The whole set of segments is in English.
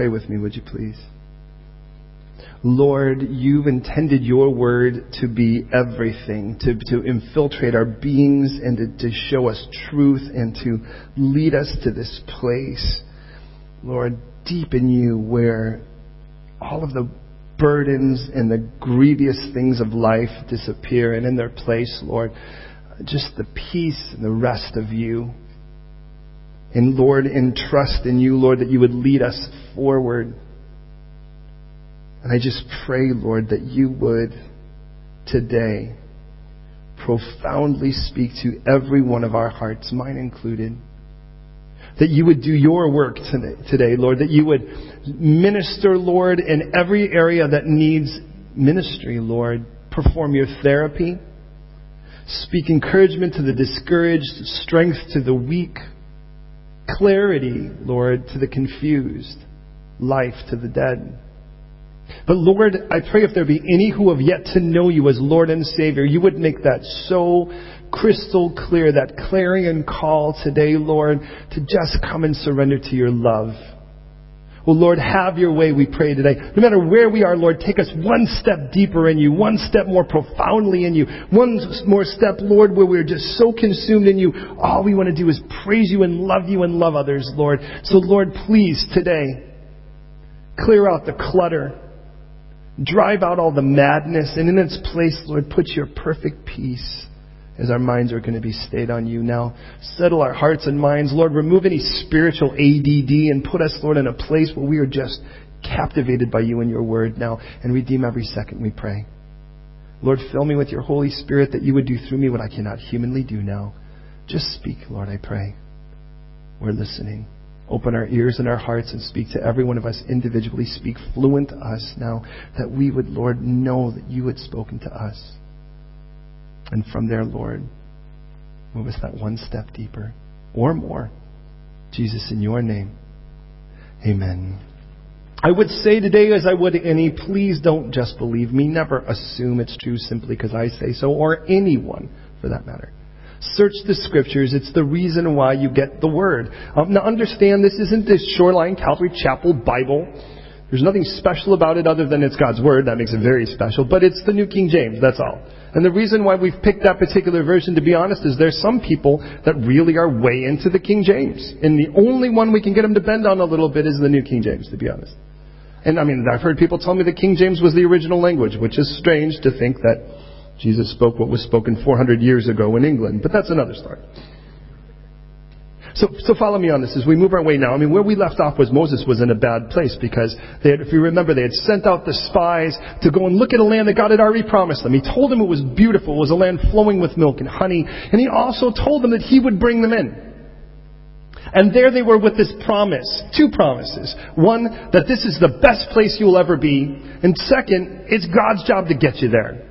Pray with me, would you please? Lord, you've intended your word to be everything, to, to infiltrate our beings and to, to show us truth and to lead us to this place, Lord, deep in you where all of the burdens and the grievous things of life disappear and in their place, Lord, just the peace and the rest of you. And Lord, in trust in you, Lord, that you would lead us forward. And I just pray, Lord, that you would today profoundly speak to every one of our hearts, mine included. That you would do your work today, Lord. That you would minister, Lord, in every area that needs ministry, Lord. Perform your therapy. Speak encouragement to the discouraged, strength to the weak, clarity, Lord, to the confused, life to the dead. But Lord, I pray if there be any who have yet to know you as Lord and Savior, you would make that so crystal clear, that clarion call today, Lord, to just come and surrender to your love. Well, Lord, have your way, we pray today. No matter where we are, Lord, take us one step deeper in you, one step more profoundly in you, one more step, Lord, where we're just so consumed in you. All we want to do is praise you and love you and love others, Lord. So, Lord, please today, clear out the clutter Drive out all the madness, and in its place, Lord, put your perfect peace as our minds are going to be stayed on you now. Settle our hearts and minds. Lord, remove any spiritual ADD and put us, Lord, in a place where we are just captivated by you and your word now and redeem every second, we pray. Lord, fill me with your Holy Spirit that you would do through me what I cannot humanly do now. Just speak, Lord, I pray. We're listening. Open our ears and our hearts and speak to every one of us individually. Speak fluent to us now that we would, Lord, know that you had spoken to us. And from there, Lord, move us that one step deeper or more. Jesus, in your name, amen. I would say today, as I would any, please don't just believe me. Never assume it's true simply because I say so, or anyone for that matter. Search the scriptures. It's the reason why you get the word. Um, now understand this isn't this Shoreline Calvary Chapel Bible. There's nothing special about it other than it's God's word. That makes it very special. But it's the New King James. That's all. And the reason why we've picked that particular version, to be honest, is there's some people that really are way into the King James. And the only one we can get them to bend on a little bit is the New King James, to be honest. And I mean, I've heard people tell me the King James was the original language, which is strange to think that Jesus spoke what was spoken 400 years ago in England, but that's another story. So, so follow me on this as we move our way now. I mean, where we left off was Moses was in a bad place because they had, if you remember, they had sent out the spies to go and look at a land that God had already promised them. He told them it was beautiful, it was a land flowing with milk and honey, and he also told them that he would bring them in. And there they were with this promise, two promises. One, that this is the best place you will ever be, and second, it's God's job to get you there.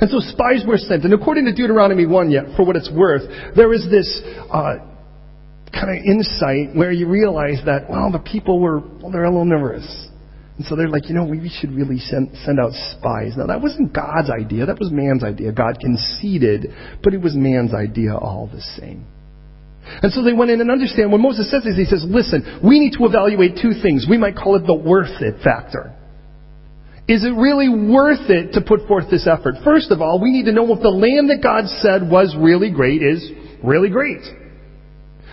And so spies were sent. And according to Deuteronomy 1, yet, for what it's worth, there is this uh, kind of insight where you realize that, well, the people were, well, they're a little nervous. And so they're like, you know, we should really send, send out spies. Now, that wasn't God's idea. That was man's idea. God conceded, but it was man's idea all the same. And so they went in and understand when Moses says this, he says, listen, we need to evaluate two things. We might call it the worth it factor. Is it really worth it to put forth this effort? First of all, we need to know if the land that God said was really great is really great.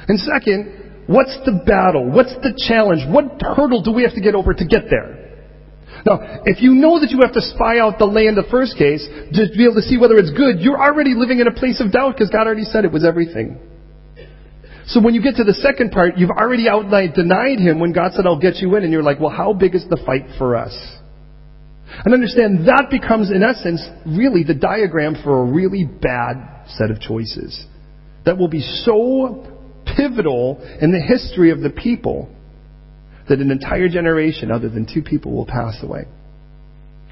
And second, what's the battle? What's the challenge? What hurdle do we have to get over to get there? Now, if you know that you have to spy out the land in the first case to be able to see whether it's good, you're already living in a place of doubt because God already said it was everything. So when you get to the second part, you've already outright denied him when God said, I'll get you in. And you're like, well, how big is the fight for us? And understand that becomes, in essence, really the diagram for a really bad set of choices that will be so pivotal in the history of the people that an entire generation, other than two people, will pass away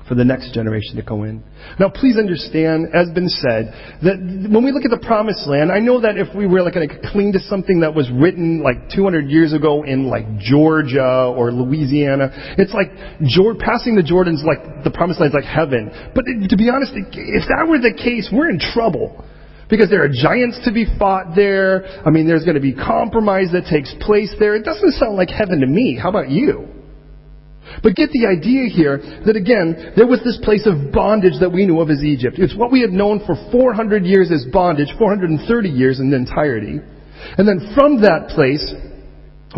for the next generation to go in. Now, please understand, as been said, that when we look at the promised land, I know that if we were like going to cling to something that was written like 200 years ago in like Georgia or Louisiana, it's like passing the Jordan's like the promised land's like heaven. But to be honest, if that were the case, we're in trouble. Because there are giants to be fought there. I mean, there's going to be compromise that takes place there. It doesn't sound like heaven to me. How about you? But get the idea here that again, there was this place of bondage that we knew of as Egypt. It's what we had known for 400 years as bondage, 430 years in entirety. And then from that place,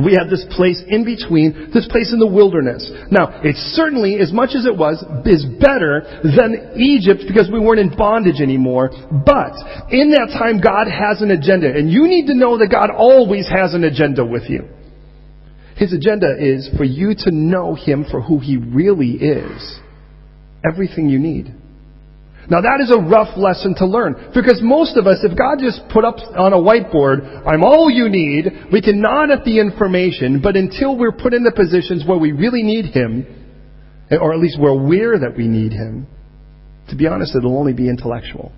we have this place in between, this place in the wilderness. Now, it certainly, as much as it was, is better than Egypt because we weren't in bondage anymore. But, in that time, God has an agenda. And you need to know that God always has an agenda with you. His agenda is for you to know Him for who He really is. Everything you need. Now that is a rough lesson to learn. Because most of us, if God just put up on a whiteboard, I'm all you need, we can nod at the information, but until we're put in the positions where we really need Him, or at least we're aware that we need Him, to be honest, it'll only be intellectual.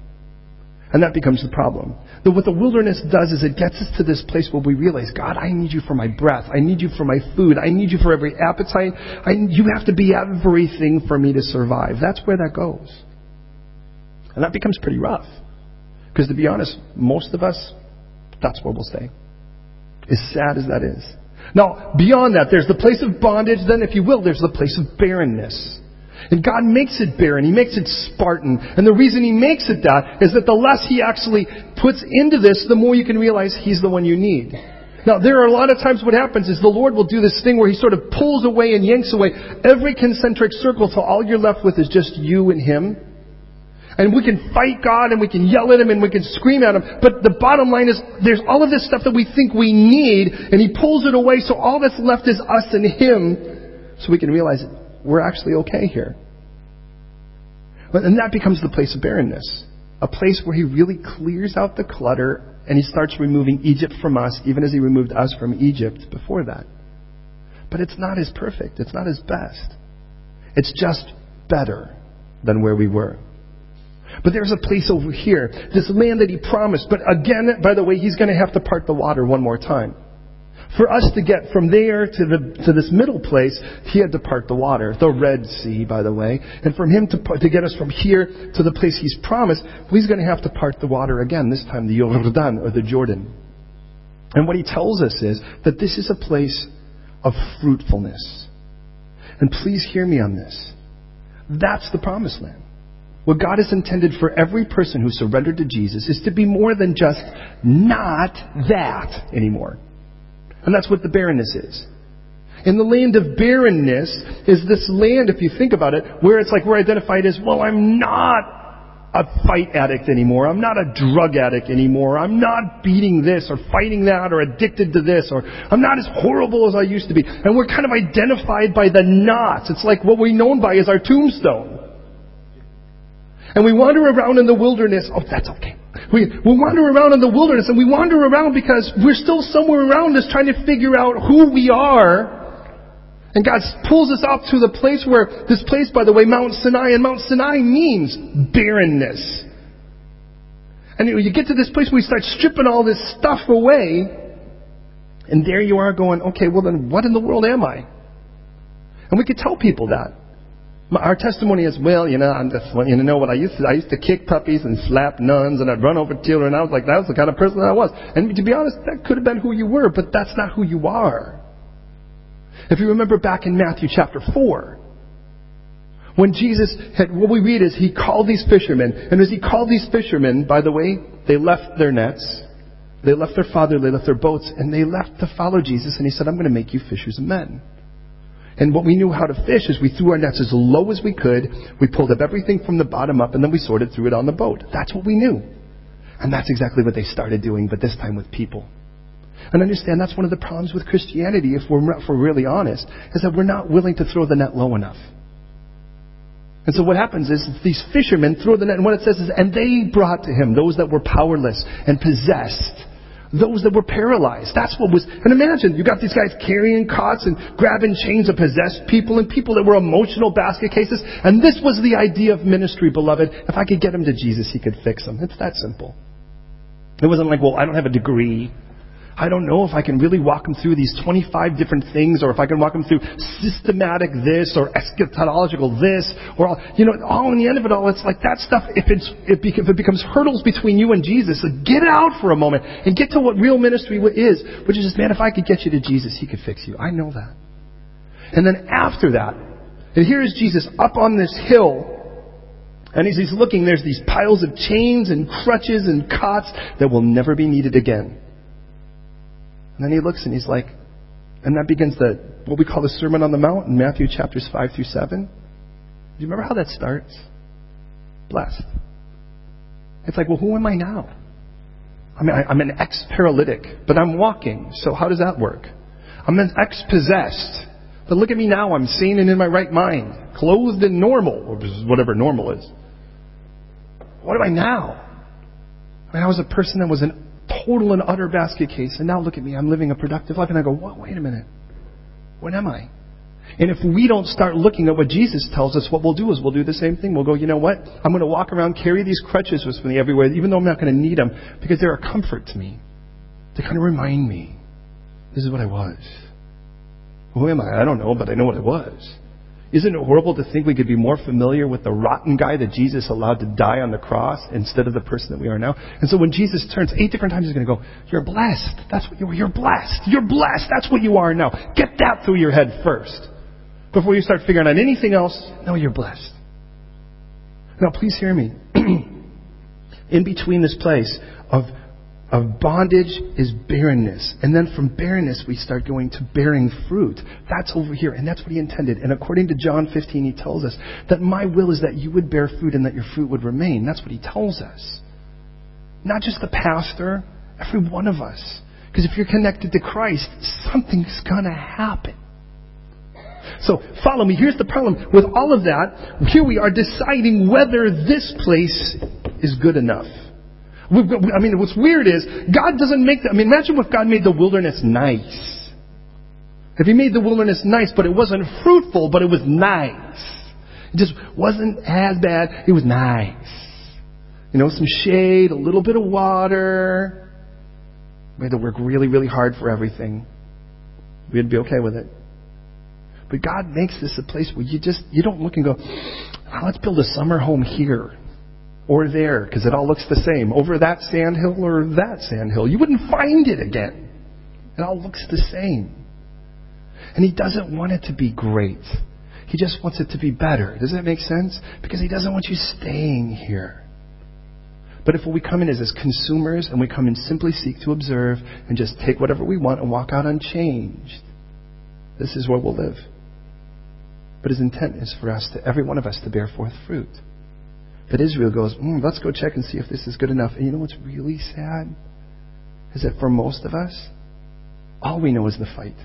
And that becomes the problem. But what the wilderness does is it gets us to this place where we realize, God, I need you for my breath. I need you for my food. I need you for every appetite. I, you have to be everything for me to survive. That's where that goes. And that becomes pretty rough. Because to be honest, most of us, that's where we'll stay. As sad as that is. Now, beyond that, there's the place of bondage. Then, if you will, there's the place of barrenness. And God makes it barren. He makes it Spartan. And the reason He makes it that is that the less He actually puts into this, the more you can realize He's the one you need. Now, there are a lot of times what happens is the Lord will do this thing where He sort of pulls away and yanks away every concentric circle so all you're left with is just you and Him. And we can fight God and we can yell at Him and we can scream at Him. But the bottom line is there's all of this stuff that we think we need and He pulls it away so all that's left is us and Him so we can realize we're actually okay here. And that becomes the place of barrenness. A place where He really clears out the clutter and He starts removing Egypt from us even as He removed us from Egypt before that. But it's not as perfect. It's not as best. It's just better than where we were. But there's a place over here, this land that he promised. But again, by the way, he's going to have to part the water one more time. For us to get from there to, the, to this middle place, he had to part the water, the Red Sea, by the way. And from him to, to get us from here to the place he's promised, he's going to have to part the water again, this time the Jordan or the Jordan. And what he tells us is that this is a place of fruitfulness. And please hear me on this. That's the promised land. What God has intended for every person who surrendered to Jesus is to be more than just not that anymore. And that's what the barrenness is. And the land of barrenness is this land, if you think about it, where it's like we're identified as, well, I'm not a fight addict anymore. I'm not a drug addict anymore. I'm not beating this or fighting that or addicted to this or I'm not as horrible as I used to be. And we're kind of identified by the knots. It's like what we're known by is our tombstone. And we wander around in the wilderness. Oh, that's okay. We, we wander around in the wilderness and we wander around because we're still somewhere around us trying to figure out who we are. And God pulls us up to the place where, this place, by the way, Mount Sinai, and Mount Sinai means barrenness. And you get to this place where we start stripping all this stuff away, and there you are going, okay, well then what in the world am I? And we could tell people that. Our testimony is, well, you know, I'm just, you know what I used to, I used to kick puppies and slap nuns and I'd run over children. I was like, that was the kind of person I was. And to be honest, that could have been who you were, but that's not who you are. If you remember back in Matthew chapter 4, when Jesus had, what we read is he called these fishermen, and as he called these fishermen, by the way, they left their nets, they left their father, they left their boats, and they left to follow Jesus, and he said, I'm going to make you fishers of men. And what we knew how to fish is we threw our nets as low as we could. We pulled up everything from the bottom up and then we sorted through it on the boat. That's what we knew. And that's exactly what they started doing, but this time with people. And understand that's one of the problems with Christianity, if we're, if we're really honest, is that we're not willing to throw the net low enough. And so what happens is these fishermen throw the net, and what it says is, and they brought to him those that were powerless and possessed those that were paralyzed. That's what was, and imagine, you got these guys carrying cots and grabbing chains of possessed people and people that were emotional basket cases. And this was the idea of ministry, beloved. If I could get them to Jesus, he could fix them. It's that simple. It wasn't like, well, I don't have a degree. I don't know if I can really walk them through these 25 different things or if I can walk them through systematic this or eschatological this or, you know, all in the end of it all, it's like that stuff, if, it's, if it becomes hurdles between you and Jesus, so get out for a moment and get to what real ministry is, which is just, man, if I could get you to Jesus, He could fix you. I know that. And then after that, and here is Jesus up on this hill, and as he's looking, there's these piles of chains and crutches and cots that will never be needed again. And then he looks and he's like, and that begins the what we call the Sermon on the Mount in Matthew chapters five through seven. Do you remember how that starts? Blessed. It's like, well, who am I now? I mean, I, am an ex-paralytic, but I'm walking. So how does that work? I'm an ex-possessed. But look at me now. I'm sane and in my right mind, clothed in normal, or whatever normal is. What am I now? I mean, I was a person that was an total and utter basket case, and now look at me. I'm living a productive life, and I go, what? Wait a minute. What am I? And if we don't start looking at what Jesus tells us, what we'll do is we'll do the same thing. We'll go, you know what? I'm going to walk around, carry these crutches with me everywhere, even though I'm not going to need them, because they're a comfort to me. They kind of remind me, this is what I was. Who am I? I don't know, but I know what I was. Isn't it horrible to think we could be more familiar with the rotten guy that Jesus allowed to die on the cross instead of the person that we are now? And so when Jesus turns eight different times, he's going to go, You're blessed. That's what you are. You're blessed. You're blessed. That's what you are now. Get that through your head first before you start figuring out anything else. No, you're blessed. Now, please hear me. In between this place of of bondage is barrenness. And then from barrenness, we start going to bearing fruit. That's over here. And that's what he intended. And according to John 15, he tells us that my will is that you would bear fruit and that your fruit would remain. That's what he tells us. Not just the pastor, every one of us. Because if you're connected to Christ, something's going to happen. So follow me. Here's the problem. With all of that, here we are deciding whether this place is good enough. I mean, what's weird is God doesn't make the, I mean, imagine if God made the wilderness nice. If He made the wilderness nice, but it wasn't fruitful, but it was nice. It just wasn't as bad. It was nice. You know, some shade, a little bit of water. We had to work really, really hard for everything. We'd be okay with it. But God makes this a place where you just, you don't look and go, oh, let's build a summer home here or there because it all looks the same. Over that sand hill or that sand hill. You wouldn't find it again. It all looks the same. And he doesn't want it to be great. He just wants it to be better. Does that make sense? Because he doesn't want you staying here. But if we come in as, as consumers and we come in simply seek to observe and just take whatever we want and walk out unchanged, this is where we'll live. But his intent is for us to, every one of us, to bear forth fruit. But Israel goes, mm, let's go check and see if this is good enough. And you know what's really sad? Is that for most of us, all we know is the fight.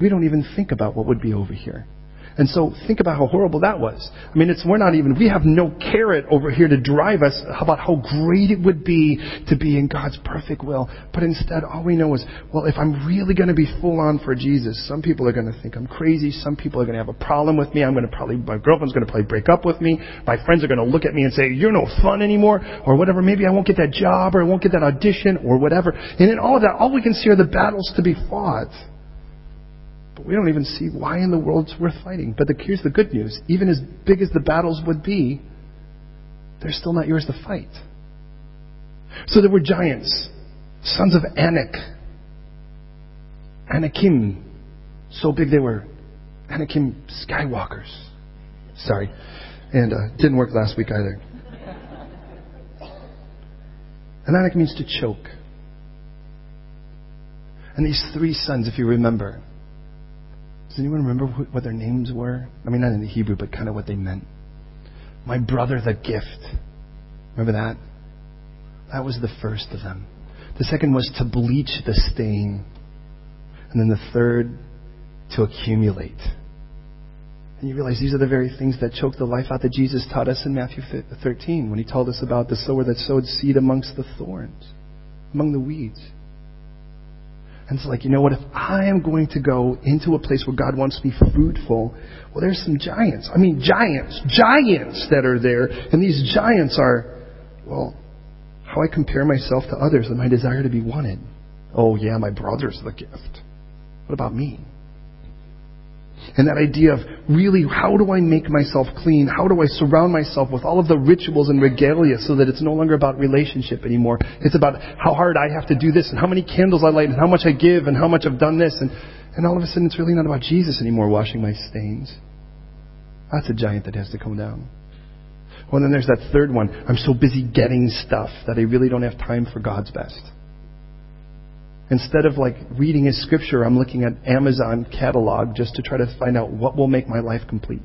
We don't even think about what would be over here. And so think about how horrible that was. I mean, it's, we're not even, we have no carrot over here to drive us about how great it would be to be in God's perfect will. But instead, all we know is, well, if I'm really going to be full on for Jesus, some people are going to think I'm crazy. Some people are going to have a problem with me. I'm going to probably, my girlfriend's going to probably break up with me. My friends are going to look at me and say, you're no fun anymore, or whatever. Maybe I won't get that job, or I won't get that audition, or whatever. And in all of that, all we can see are the battles to be fought. We don't even see why in the world it's worth fighting. But the, here's the good news. Even as big as the battles would be, they're still not yours to fight. So there were giants, sons of Anak, Anakim, so big they were Anakim Skywalkers. Sorry. And uh, didn't work last week either. And Anak means to choke. And these three sons, if you remember, does anyone remember what their names were? I mean, not in the Hebrew, but kind of what they meant. My brother, the gift. Remember that? That was the first of them. The second was to bleach the stain. And then the third, to accumulate. And you realize these are the very things that choke the life out that Jesus taught us in Matthew 13 when he told us about the sower that sowed seed amongst the thorns, among the weeds. And it's like, you know what? If I am going to go into a place where God wants me fruitful, well, there's some giants. I mean, giants, giants that are there. And these giants are, well, how I compare myself to others and my desire to be wanted. Oh, yeah, my brother's the gift. What about me? And that idea of really, how do I make myself clean? How do I surround myself with all of the rituals and regalia so that it's no longer about relationship anymore? It's about how hard I have to do this and how many candles I light and how much I give and how much I've done this. And, And all of a sudden, it's really not about Jesus anymore washing my stains. That's a giant that has to come down. Well, then there's that third one. I'm so busy getting stuff that I really don't have time for God's best. Instead of like reading His scripture, I'm looking at Amazon catalog just to try to find out what will make my life complete.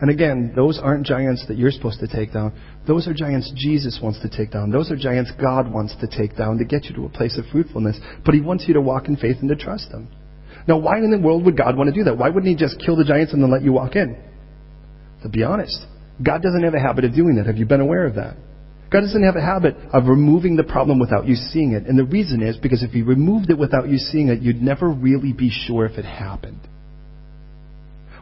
And again, those aren't giants that you're supposed to take down. Those are giants Jesus wants to take down. Those are giants God wants to take down to get you to a place of fruitfulness. But He wants you to walk in faith and to trust Him. Now, why in the world would God want to do that? Why wouldn't He just kill the giants and then let you walk in? To be honest, God doesn't have a habit of doing that. Have you been aware of that? God doesn't have a habit of removing the problem without you seeing it. And the reason is because if He removed it without you seeing it, you'd never really be sure if it happened.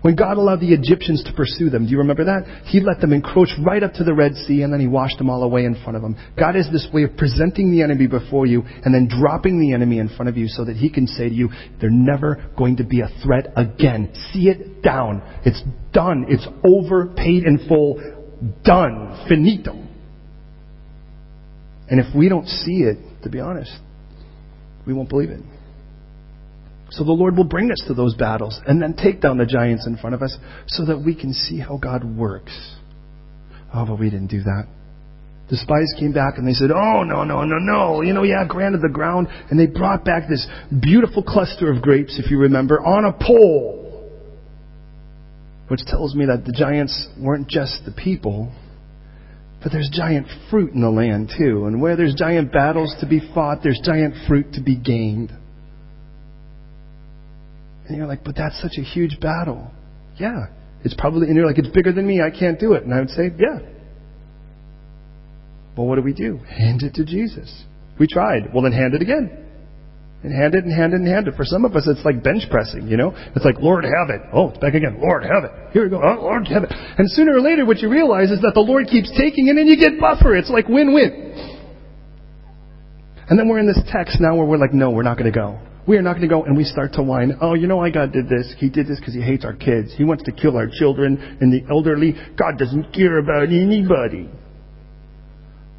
When God allowed the Egyptians to pursue them, do you remember that? He let them encroach right up to the Red Sea and then he washed them all away in front of them. God has this way of presenting the enemy before you and then dropping the enemy in front of you so that he can say to you, they're never going to be a threat again. See it down. It's done. It's over, paid in full, done. Finito. And if we don't see it, to be honest, we won't believe it. So the Lord will bring us to those battles and then take down the giants in front of us so that we can see how God works. Oh, but we didn't do that. The spies came back and they said, Oh, no, no, no, no. You know, yeah, granted the ground. And they brought back this beautiful cluster of grapes, if you remember, on a pole. Which tells me that the giants weren't just the people, but there's giant fruit in the land too. And where there's giant battles to be fought, there's giant fruit to be gained. And you're like, but that's such a huge battle. Yeah. It's probably, and you're like, it's bigger than me. I can't do it. And I would say, yeah. Well, what do we do? Hand it to Jesus. We tried. Well, then hand it again. And hand it and hand it and hand it. For some of us, it's like bench pressing, you know? It's like, Lord, have it. Oh, it's back again. Lord, have it. Here we go. Oh, Lord, have it. And sooner or later, what you realize is that the Lord keeps taking it and you get buffer. It's like win-win. And then we're in this text now where we're like, no, we're not going to go. We are not going to go and we start to whine, oh, you know why God did this? He did this because he hates our kids. He wants to kill our children and the elderly. God doesn't care about anybody.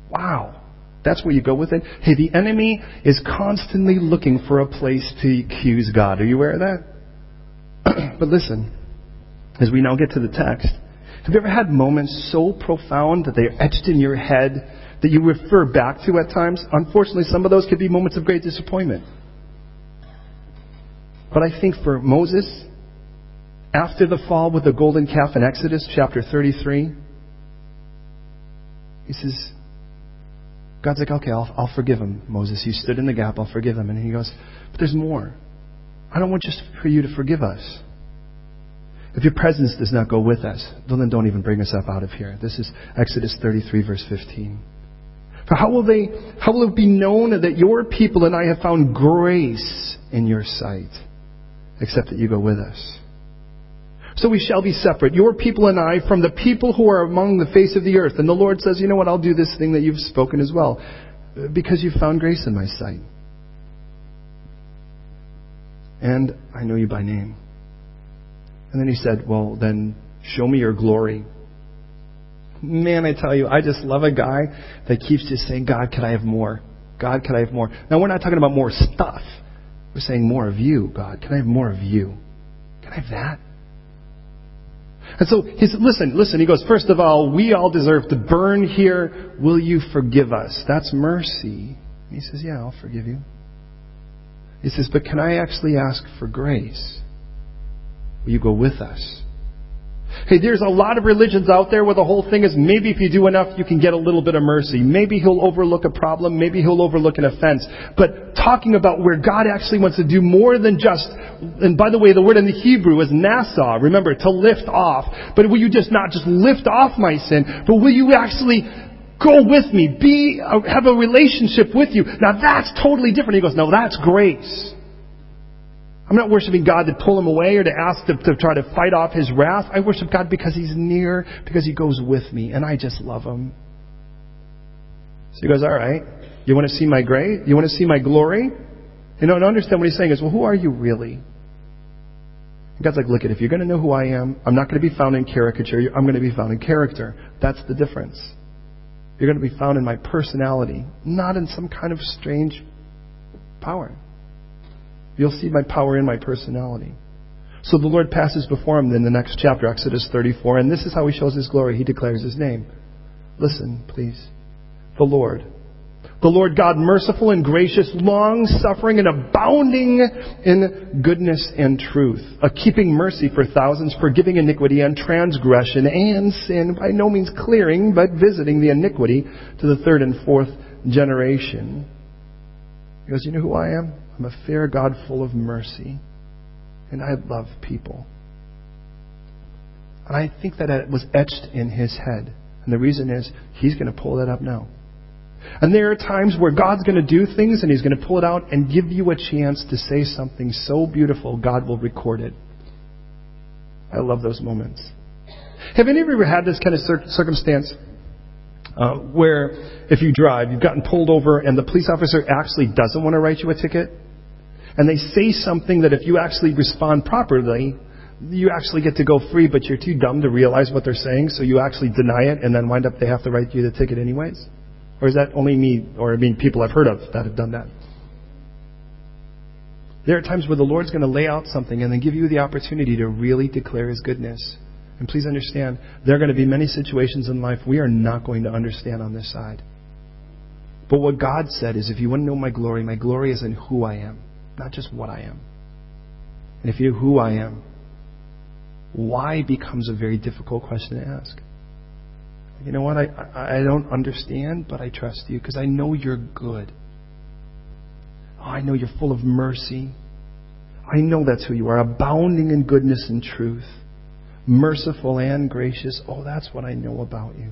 Wow. That's where you go with it. Hey, the enemy is constantly looking for a place to accuse God. Are you aware of that? but listen, as we now get to the text, have you ever had moments so profound that they are etched in your head that you refer back to at times? Unfortunately, some of those could be moments of great disappointment. But I think for Moses, after the fall with the golden calf in Exodus chapter 33, he says, God's like, okay, I'll, I'll forgive him, Moses. You stood in the gap, I'll forgive him. And he goes, but there's more. I don't want just for you to forgive us. If your presence does not go with us, then don't even bring us up out of here. This is Exodus 33, verse 15. For how will they, how will it be known that your people and I have found grace in your sight? except that you go with us. So we shall be separate, your people and I, from the people who are among the face of the earth. And the Lord says, you know what, I'll do this thing that you've spoken as well, because you've found grace in my sight. And I know you by name. And then he said, well, then show me your glory. Man, I tell you, I just love a guy that keeps just saying, God, can I have more? God, can I have more? Now, we're not talking about more stuff. We're saying more of you, God. Can I have more of you? Can I have that? And so he said, listen, listen. He goes, first of all, we all deserve to burn here. Will you forgive us? That's mercy. And he says, yeah, I'll forgive you. He says, but can I actually ask for grace? Will you go with us? Hey, there's a lot of religions out there where the whole thing is maybe if you do enough, you can get a little bit of mercy. Maybe he'll overlook a problem. Maybe he'll overlook an offense. But talking about where God actually wants to do more than just, and by the way, the word in the Hebrew is nasa. Remember, to lift off. But will you just not just lift off my sin, but will you actually go with me, be, have a relationship with you? Now that's totally different. He goes, no, that's grace. I'm not worshiping God to pull him away or to ask to, to try to fight off his wrath. I worship God because he's near, because he goes with me, and I just love him. So he goes, All right, you want to see my grace? You want to see my glory? You know, and understand what he's saying is, Well, who are you really? And God's like, Look, at if you're going to know who I am, I'm not going to be found in caricature. I'm going to be found in character. That's the difference. You're going to be found in my personality, not in some kind of strange power. You'll see my power in my personality. So the Lord passes before him in the next chapter, Exodus 34, and this is how he shows his glory. He declares his name. Listen, please. The Lord. The Lord God, merciful and gracious, long suffering and abounding in goodness and truth, a keeping mercy for thousands, forgiving iniquity and transgression and sin, by no means clearing, but visiting the iniquity to the third and fourth generation. He goes, You know who I am? I'm a fair God full of mercy, and I love people. And I think that it was etched in his head. And the reason is, he's going to pull that up now. And there are times where God's going to do things and He's going to pull it out and give you a chance to say something so beautiful, God will record it. I love those moments. Have any of you ever had this kind of circumstance uh, where if you drive, you've gotten pulled over and the police officer actually doesn't want to write you a ticket? And they say something that if you actually respond properly, you actually get to go free, but you're too dumb to realize what they're saying, so you actually deny it and then wind up they have to write you the ticket anyways? Or is that only me, or I mean people I've heard of that have done that? There are times where the Lord's going to lay out something and then give you the opportunity to really declare His goodness. And please understand, there are going to be many situations in life we are not going to understand on this side. But what God said is if you want to know my glory, my glory is in who I am, not just what I am. And if you know who I am, why becomes a very difficult question to ask you know what? I, I don't understand, but I trust you because I know you're good. Oh, I know you're full of mercy. I know that's who you are, abounding in goodness and truth, merciful and gracious. Oh, that's what I know about you.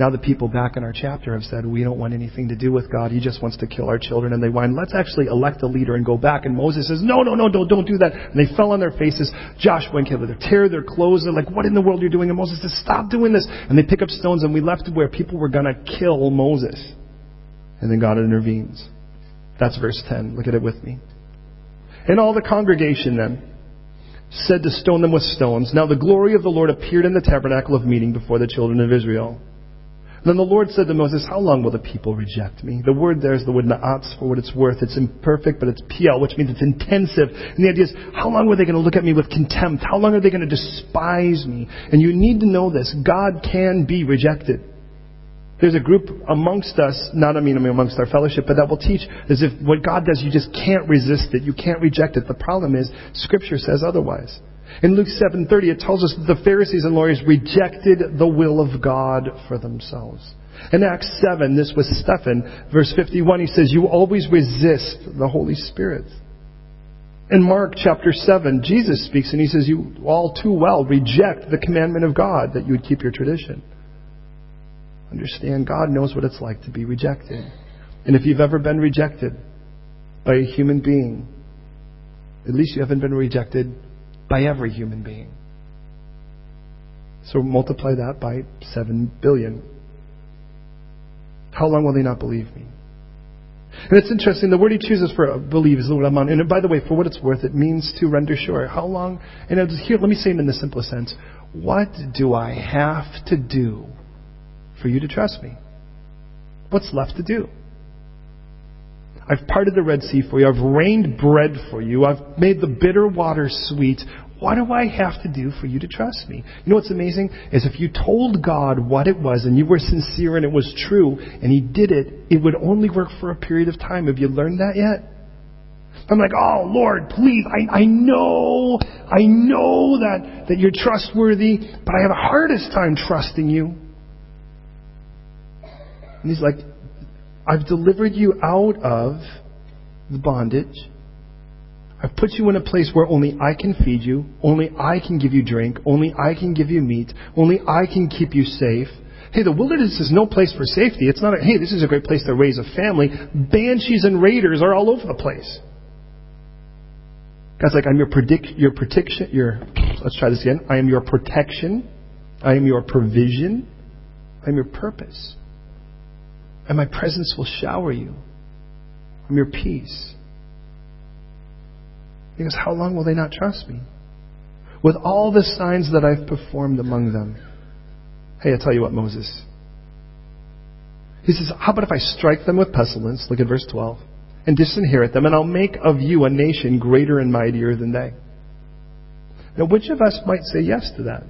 Now the people back in our chapter have said, we don't want anything to do with God. He just wants to kill our children. And they whine, let's actually elect a leader and go back. And Moses says, no, no, no, don't, don't do that. And they fell on their faces. Joshua and Caleb, they tear their clothes. They're like, what in the world are you doing? And Moses says, stop doing this. And they pick up stones and we left where people were going to kill Moses. And then God intervenes. That's verse 10. Look at it with me. And all the congregation then said to stone them with stones. Now the glory of the Lord appeared in the tabernacle of meeting before the children of Israel. Then the Lord said to Moses, How long will the people reject me? The word there is the word na'atz for what it's worth. It's imperfect, but it's piel, which means it's intensive. And the idea is, how long are they going to look at me with contempt? How long are they going to despise me? And you need to know this. God can be rejected. There's a group amongst us, not I mean amongst our fellowship, but that will teach as if what God does, you just can't resist it. You can't reject it. The problem is, Scripture says otherwise. In Luke 7:30 it tells us that the Pharisees and lawyers rejected the will of God for themselves. In Acts 7, this was Stephen, verse 51, he says, You always resist the Holy Spirit. In Mark chapter 7, Jesus speaks and he says, You all too well reject the commandment of God that you would keep your tradition. Understand, God knows what it's like to be rejected. And if you've ever been rejected by a human being, at least you haven't been rejected by every human being. So multiply that by 7 billion. How long will they not believe me? And it's interesting, the word he chooses for uh, believe is the word aman. And by the way, for what it's worth, it means to render sure. How long? And here, let me say it in the simplest sense. What do I have to do for you to trust me? What's left to do? I've parted the Red Sea for you. I've rained bread for you. I've made the bitter water sweet. What do I have to do for you to trust me? You know what's amazing? Is if you told God what it was and you were sincere and it was true and He did it, it would only work for a period of time. Have you learned that yet? I'm like, oh Lord, please, I, I know, I know that, that you're trustworthy, but I have a hardest time trusting you. And he's like, I've delivered you out of the bondage. I've put you in a place where only I can feed you, only I can give you drink, only I can give you meat, only I can keep you safe. Hey, the wilderness is no place for safety. It's not a, hey, this is a great place to raise a family. Banshees and raiders are all over the place. God's like, I'm your predict, your protection, your, let's try this again. I am your protection. I am your provision. I am your purpose and my presence will shower you. I'm your peace. Because how long will they not trust me? With all the signs that I've performed among them. Hey, I tell you what, Moses. He says, How about if I strike them with pestilence? Look at verse 12. and disinherit them, and I'll make of you a nation greater and mightier than they. Now, which of us might say yes to that?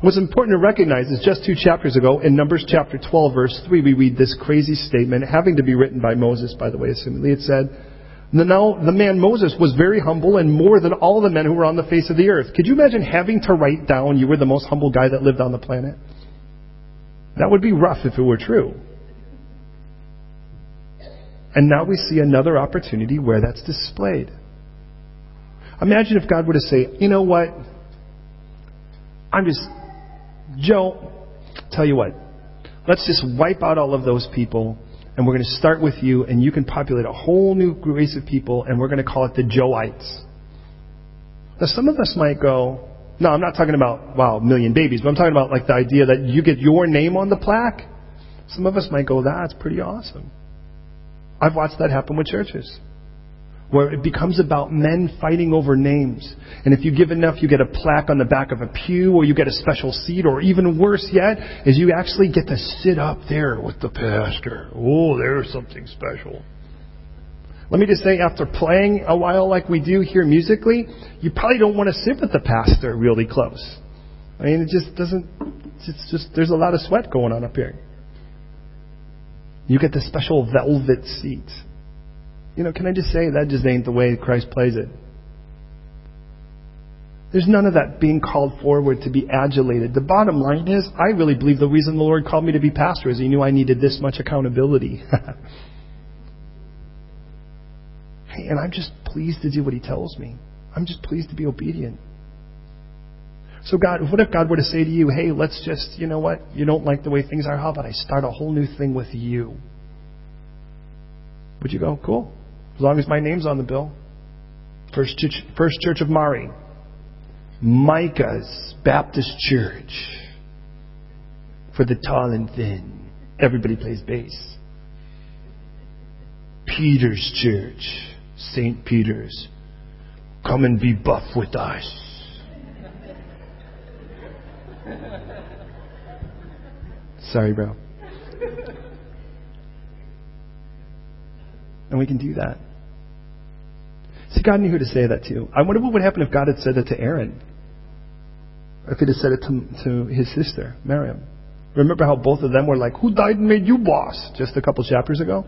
What's important to recognize is just two chapters ago, in Numbers chapter 12, verse 3, we read this crazy statement, having to be written by Moses, by the way, assumedly. It said, Now the man Moses was very humble and more than all the men who were on the face of the earth. Could you imagine having to write down you were the most humble guy that lived on the planet? That would be rough if it were true. And now we see another opportunity where that's displayed. Imagine if God were to say, you know what? I'm just Joe, tell you what, let's just wipe out all of those people, and we're going to start with you, and you can populate a whole new race of people, and we're going to call it the Joeites. Now, some of us might go, no, I'm not talking about, wow, million babies, but I'm talking about like the idea that you get your name on the plaque. Some of us might go, that's pretty awesome. I've watched that happen with churches where it becomes about men fighting over names. And if you give enough, you get a plaque on the back of a pew, or you get a special seat, or even worse yet, is you actually get to sit up there with the pastor. Oh, there's something special. Let me just say, after playing a while like we do here musically, you probably don't want to sit with the pastor really close. I mean, it just doesn't, it's just, there's a lot of sweat going on up here. You get the special velvet seat. You know, can I just say that just ain't the way Christ plays it? There's none of that being called forward to be adulated. The bottom line is, I really believe the reason the Lord called me to be pastor is He knew I needed this much accountability. hey, and I'm just pleased to do what He tells me. I'm just pleased to be obedient. So, God, what if God were to say to you, hey, let's just, you know what? You don't like the way things are. How about I start a whole new thing with you? Would you go, cool? As long as my name's on the bill. First Church, First Church of Mari, Micah's Baptist Church for the tall and thin. Everybody plays bass. Peter's Church, St. Peter's. Come and be buff with us. Sorry, bro. And we can do that. See, God knew who to say that to. I wonder what would happen if God had said that to Aaron. Or if he'd have said it to, to his sister, Miriam. Remember how both of them were like, Who died and made you boss? just a couple chapters ago?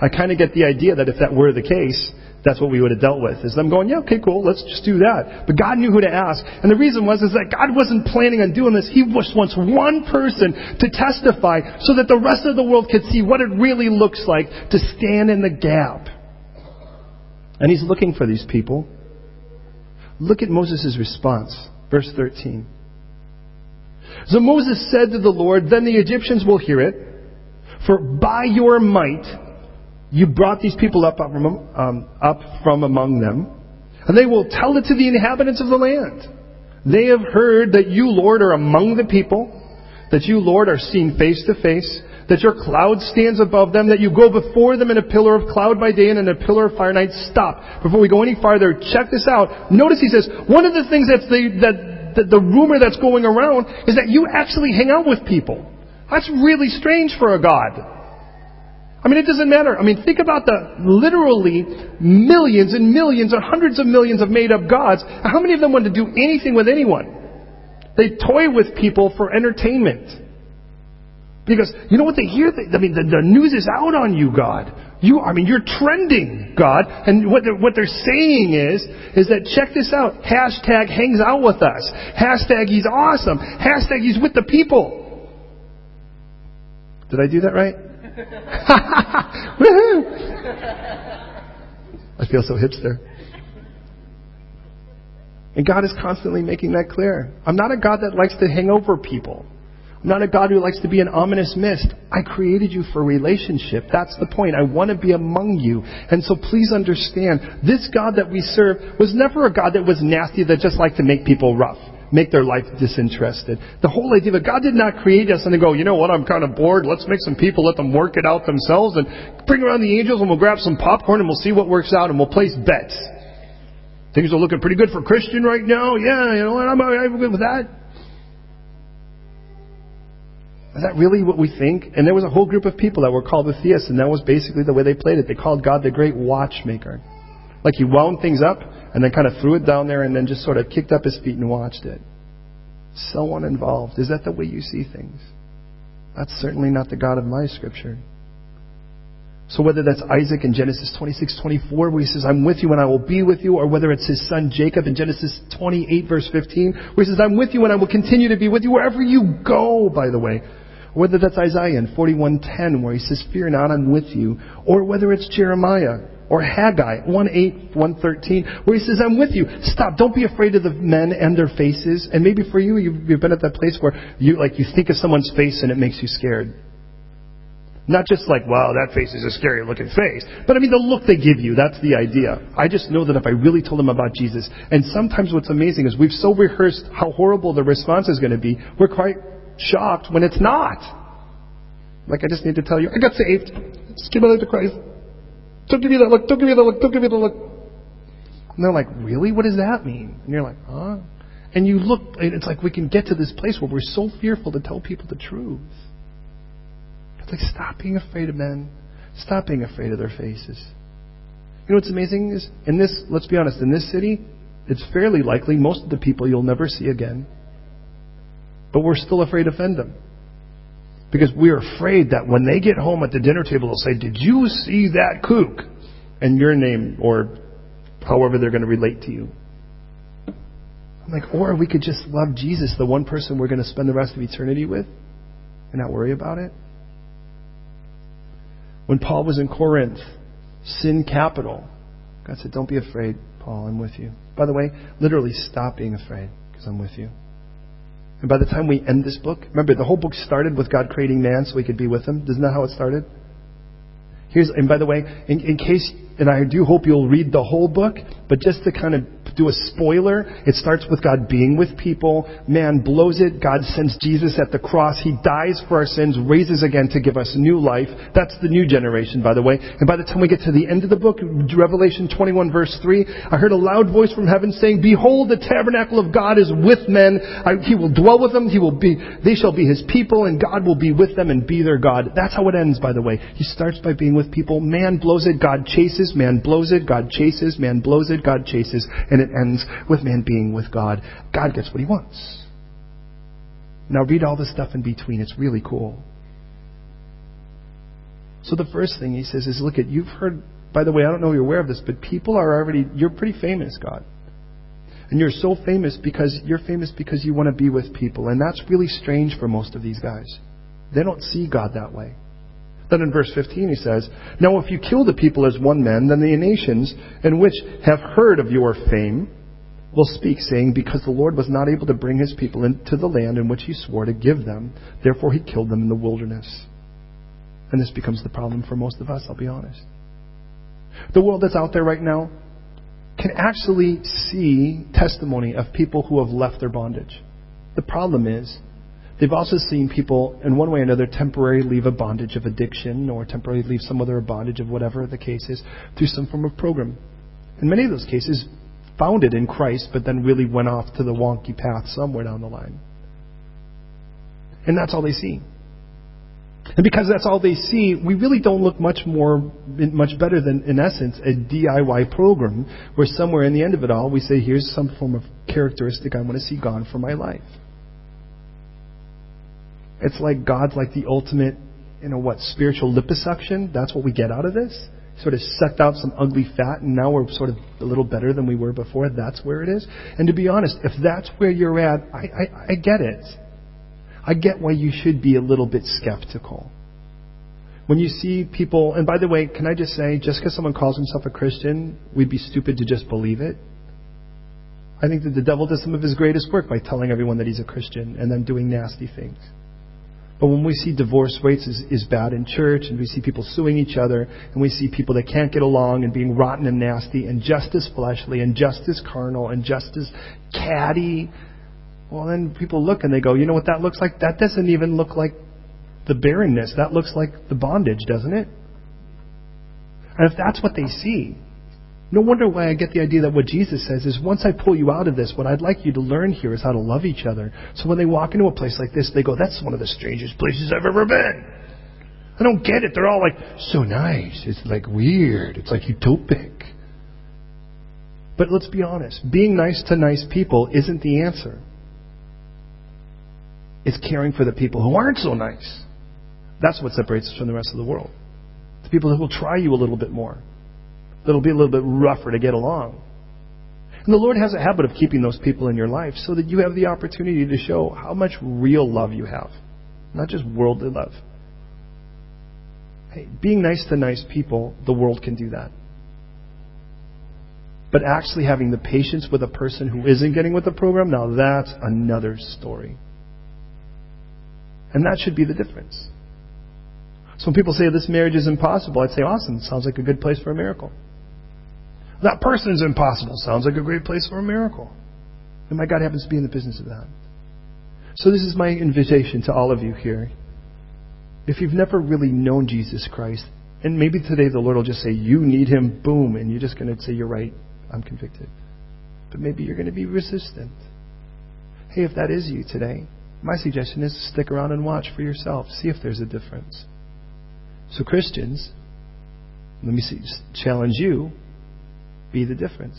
I kind of get the idea that if that were the case, that's what we would have dealt with. Is them going, yeah, okay, cool, let's just do that. But God knew who to ask. And the reason was is that God wasn't planning on doing this. He just wants one person to testify so that the rest of the world could see what it really looks like to stand in the gap. And he's looking for these people. Look at Moses' response. Verse 13. So Moses said to the Lord, Then the Egyptians will hear it, for by your might you brought these people up um, up from among them, and they will tell it to the inhabitants of the land. They have heard that you, Lord, are among the people, that you, Lord, are seen face to face, that your cloud stands above them, that you go before them in a pillar of cloud by day and in a pillar of fire night. Stop. Before we go any farther, check this out. Notice he says, one of the things that's the, that, the rumor that's going around is that you actually hang out with people. That's really strange for a God. I mean, it doesn't matter. I mean, think about the literally millions and millions or hundreds of millions of made up gods. How many of them want to do anything with anyone? They toy with people for entertainment. Because you know what they hear? I mean, the, the news is out on you, God. You, I mean, you're trending, God. And what they're, what they're saying is, is that check this out. Hashtag hangs out with us. Hashtag he's awesome. Hashtag he's with the people. Did I do that right? Woohoo! I feel so hipster. And God is constantly making that clear. I'm not a God that likes to hang over people. I'm not a God who likes to be an ominous mist. I created you for relationship. That's the point. I want to be among you. And so please understand, this God that we serve was never a God that was nasty that just liked to make people rough, make their life disinterested. The whole idea that God did not create us and to go, you know what, I'm kind of bored. Let's make some people, let them work it out themselves and bring around the angels and we'll grab some popcorn and we'll see what works out and we'll place bets. Things are looking pretty good for Christian right now. Yeah, you know what, I'm, I'm good with that. Is that really what we think? And there was a whole group of people that were called the deists, and that was basically the way they played it. They called God the great watchmaker. Like he wound things up and then kind of threw it down there and then just sort of kicked up his feet and watched it. So uninvolved. Is that the way you see things? That's certainly not the God of my scripture. So whether that's Isaac in Genesis 26, 24, where he says, I'm with you and I will be with you, or whether it's his son Jacob in Genesis 28, verse 15, where he says, I'm with you and I will continue to be with you wherever you go, by the way. Whether that's Isaiah in 41:10, where he says, Fear not, I'm with you. Or whether it's Jeremiah or Haggai 1:8, 113, where he says, I'm with you. Stop. Don't be afraid of the men and their faces. And maybe for you, you've, you've been at that place where you, like, you think of someone's face and it makes you scared. Not just like, wow, that face is a scary looking face. But I mean, the look they give you, that's the idea. I just know that if I really told them about Jesus, and sometimes what's amazing is we've so rehearsed how horrible the response is going to be, we're quite shocked when it's not. Like, I just need to tell you, I got saved. Just give my life to Christ. Don't give me that look, don't give me that look, don't give me that look. And they're like, really? What does that mean? And you're like, huh? And you look, and it's like we can get to this place where we're so fearful to tell people the truth. It's like, stop being afraid of men. Stop being afraid of their faces. You know what's amazing is, in this, let's be honest, in this city, it's fairly likely most of the people you'll never see again. But we're still afraid to offend them. Because we're afraid that when they get home at the dinner table, they'll say, Did you see that kook? And your name, or however they're going to relate to you. I'm like, or we could just love Jesus, the one person we're going to spend the rest of eternity with, and not worry about it. When Paul was in Corinth, sin capital, God said, Don't be afraid, Paul, I'm with you. By the way, literally stop being afraid because I'm with you. And by the time we end this book, remember the whole book started with God creating man so he could be with him. Isn't that how it started? Here's, and by the way, in, in case, and I do hope you'll read the whole book, but just to kind of do a spoiler. It starts with God being with people. Man blows it. God sends Jesus at the cross. He dies for our sins, raises again to give us new life. That's the new generation, by the way. And by the time we get to the end of the book, Revelation 21 verse 3, I heard a loud voice from heaven saying, Behold, the tabernacle of God is with men. I, he will dwell with them. He will be, they shall be his people and God will be with them and be their God. That's how it ends, by the way. He starts by being with people. Man blows it. God chases. Man blows it. God chases. Man blows it. God chases. And and it ends with man being with God. God gets what he wants. Now read all the stuff in between. It's really cool. So the first thing he says is, look at, you've heard, by the way, I don't know you're aware of this, but people are already, you're pretty famous, God. And you're so famous because you're famous because you want to be with people. And that's really strange for most of these guys. They don't see God that way. Then in verse 15 he says, Now if you kill the people as one man, then the nations in which have heard of your fame will speak, saying, Because the Lord was not able to bring his people into the land in which he swore to give them, therefore he killed them in the wilderness. And this becomes the problem for most of us, I'll be honest. The world that's out there right now can actually see testimony of people who have left their bondage. The problem is, They've also seen people, in one way or another, temporarily leave a bondage of addiction or temporarily leave some other bondage of whatever the case is through some form of program. In many of those cases, founded in Christ, but then really went off to the wonky path somewhere down the line. And that's all they see. And because that's all they see, we really don't look much more, much better than, in essence, a DIY program where somewhere in the end of it all, we say, here's some form of characteristic I want to see gone from my life. It's like God's like the ultimate, you know what, spiritual liposuction. That's what we get out of this. Sort of sucked out some ugly fat, and now we're sort of a little better than we were before. That's where it is. And to be honest, if that's where you're at, I, I, I get it. I get why you should be a little bit skeptical. When you see people, and by the way, can I just say, just because someone calls himself a Christian, we'd be stupid to just believe it. I think that the devil does some of his greatest work by telling everyone that he's a Christian and then doing nasty things. But when we see divorce rates is, is bad in church, and we see people suing each other, and we see people that can't get along and being rotten and nasty, and just as fleshly, and just as carnal, and just as catty, well, then people look and they go, you know what that looks like? That doesn't even look like the barrenness. That looks like the bondage, doesn't it? And if that's what they see, No wonder why I get the idea that what Jesus says is once I pull you out of this, what I'd like you to learn here is how to love each other. So when they walk into a place like this, they go, that's one of the strangest places I've ever been. I don't get it. They're all like, so nice. It's like weird. It's like utopic. But let's be honest. Being nice to nice people isn't the answer. It's caring for the people who aren't so nice. That's what separates us from the rest of the world. The people who will try you a little bit more that'll be a little bit rougher to get along. And the Lord has a habit of keeping those people in your life so that you have the opportunity to show how much real love you have, not just worldly love. Hey, being nice to nice people, the world can do that. But actually having the patience with a person who isn't getting with the program, now that's another story. And that should be the difference. So when people say this marriage is impossible, I'd say, awesome, sounds like a good place for a miracle. That person is impossible. Sounds like a great place for a miracle. And my God happens to be in the business of that. So this is my invitation to all of you here. If you've never really known Jesus Christ, and maybe today the Lord will just say, You need him, boom, and you're just going to say, You're right, I'm convicted. But maybe you're going to be resistant. Hey, if that is you today, my suggestion is to stick around and watch for yourself. See if there's a difference. So, Christians, let me see, challenge you be the difference.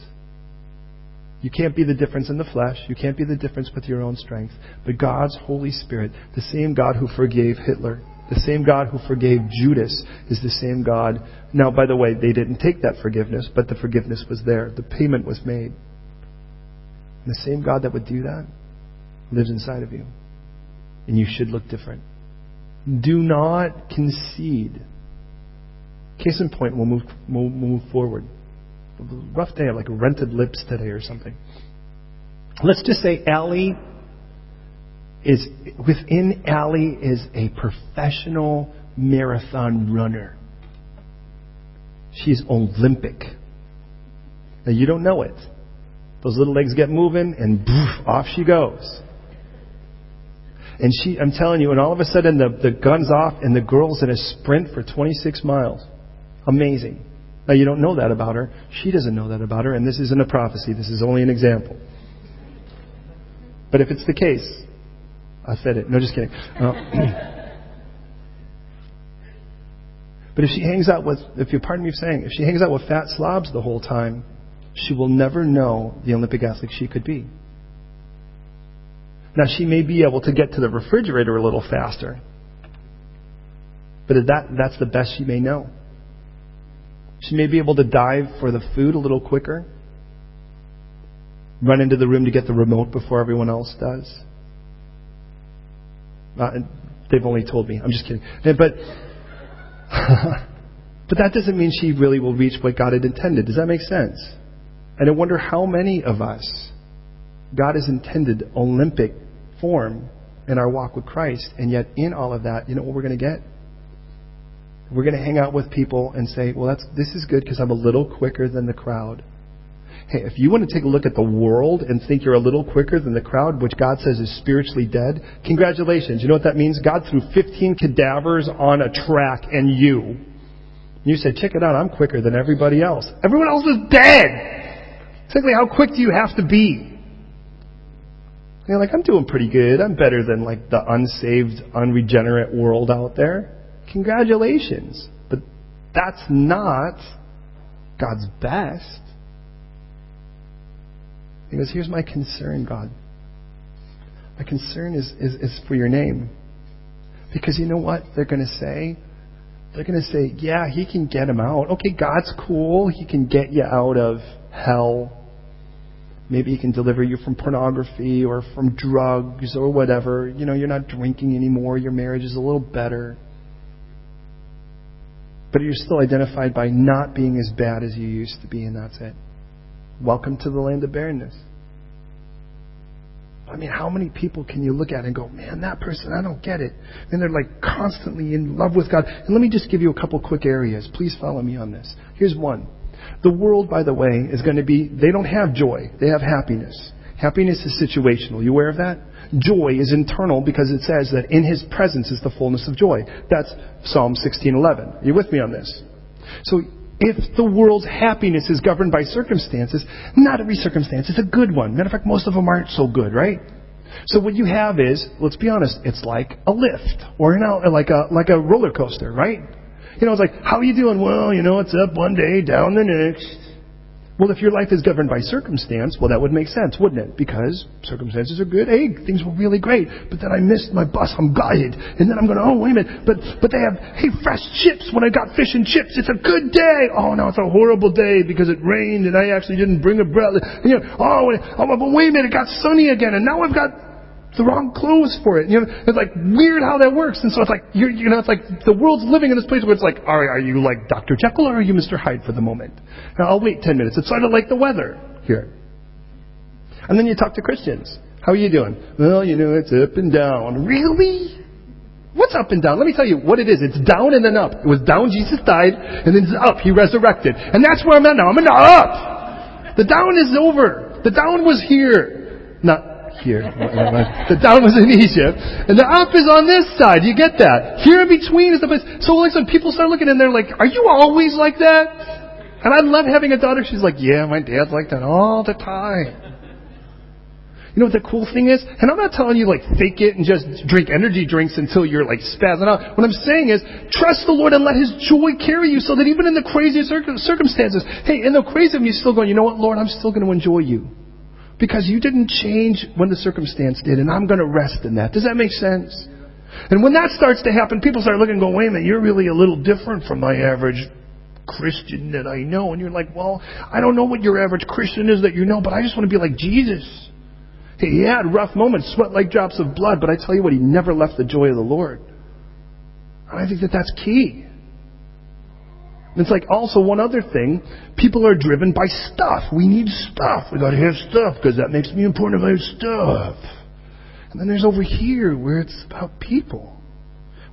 You can't be the difference in the flesh. You can't be the difference with your own strength. But God's Holy Spirit, the same God who forgave Hitler, the same God who forgave Judas, is the same God. Now, by the way, they didn't take that forgiveness, but the forgiveness was there. The payment was made. And the same God that would do that lives inside of you. And you should look different. Do not concede. Case in point, we'll move, we'll move forward rough day, like rented lips today or something. Let's just say Allie is within Allie is a professional marathon runner. She's Olympic. Now you don't know it. Those little legs get moving and poof, off she goes. And she, I'm telling you, and all of a sudden the, the gun's off and the girl's in a sprint for 26 miles. Amazing. Now, you don't know that about her. She doesn't know that about her, and this isn't a prophecy. This is only an example. But if it's the case, I said it. No, just kidding. Uh, but if she hangs out with, if you pardon me for saying, if she hangs out with fat slobs the whole time, she will never know the Olympic athlete she could be. Now, she may be able to get to the refrigerator a little faster, but that, that's the best she may know. She may be able to dive for the food a little quicker, run into the room to get the remote before everyone else does. Uh, they've only told me. I'm just kidding. But, but that doesn't mean she really will reach what God had intended. Does that make sense? And I wonder how many of us God has intended Olympic form in our walk with Christ, and yet in all of that, you know what we're going to get? We're going to hang out with people and say, well, that's, this is good because I'm a little quicker than the crowd. Hey, if you want to take a look at the world and think you're a little quicker than the crowd, which God says is spiritually dead, congratulations. You know what that means? God threw 15 cadavers on a track and you. You said, check it out, I'm quicker than everybody else. Everyone else is dead! Exactly how quick do you have to be? You're like, I'm doing pretty good. I'm better than like the unsaved, unregenerate world out there. Congratulations. But that's not God's best. He goes, Here's my concern, God. My concern is, is, is for your name. Because you know what they're going to say? They're going to say, Yeah, he can get him out. Okay, God's cool. He can get you out of hell. Maybe he can deliver you from pornography or from drugs or whatever. You know, you're not drinking anymore. Your marriage is a little better but you're still identified by not being as bad as you used to be, and that's it. Welcome to the land of barrenness. I mean, how many people can you look at and go, man, that person, I don't get it. And they're like constantly in love with God. And let me just give you a couple quick areas. Please follow me on this. Here's one. The world, by the way, is going to be, they don't have joy. They have happiness. Happiness is situational. You aware of that? Joy is internal because it says that in his presence is the fullness of joy. That's Psalm 16:11. Are you with me on this? So if the world's happiness is governed by circumstances, not every circumstance is a good one. Matter of fact, most of them aren't so good, right? So what you have is, let's be honest, it's like a lift or know, like a like a roller coaster, right? You know, it's like, how are you doing? Well, you know, it's up one day, down the next. Well, if your life is governed by circumstance, well, that would make sense, wouldn't it? Because circumstances are good. Hey, things were really great, but then I missed my bus. I'm gutted, and then I'm going, oh, wait a minute, but but they have hey fresh chips when I got fish and chips. It's a good day. Oh no, it's a horrible day because it rained and I actually didn't bring a umbrella. You know, oh, oh, but wait a minute, it got sunny again, and now I've got the wrong clothes for it. You know, it's like weird how that works. And so it's like you're, you know, it's like the world's living in this place where it's like, are, are you like Dr. Jekyll or are you Mr. Hyde for the moment? Now I'll wait ten minutes. It's sort of like the weather here. And then you talk to Christians. How are you doing? Well, you know, it's up and down. Really? What's up and down? Let me tell you what it is. It's down and then up. It was down, Jesus died, and then it's up, He resurrected. And that's where I'm at now. I'm in the up. The down is over. The down was here. Not here. the down was in Egypt, and the up is on this side. You get that? Here in between is the place. So like some people start looking and they're like, "Are you always like that?" And I love having a daughter. She's like, "Yeah, my dad's like that all the time." You know what the cool thing is? And I'm not telling you like fake it and just drink energy drinks until you're like spazzing out. What I'm saying is trust the Lord and let His joy carry you so that even in the craziest circumstances, hey, in the crazy of you still going, you know what, Lord, I'm still going to enjoy you because you didn't change when the circumstance did, and I'm going to rest in that. Does that make sense? And when that starts to happen, people start looking and go, wait a minute, you're really a little different from my average Christian that I know. And you're like, well, I don't know what your average Christian is that you know, but I just want to be like Jesus. He had rough moments, sweat like drops of blood, but I tell you what, he never left the joy of the Lord. And I think that that's key. It's like also one other thing, people are driven by stuff. We need stuff. We gotta have stuff because that makes me important if I have stuff. And then there's over here where it's about people.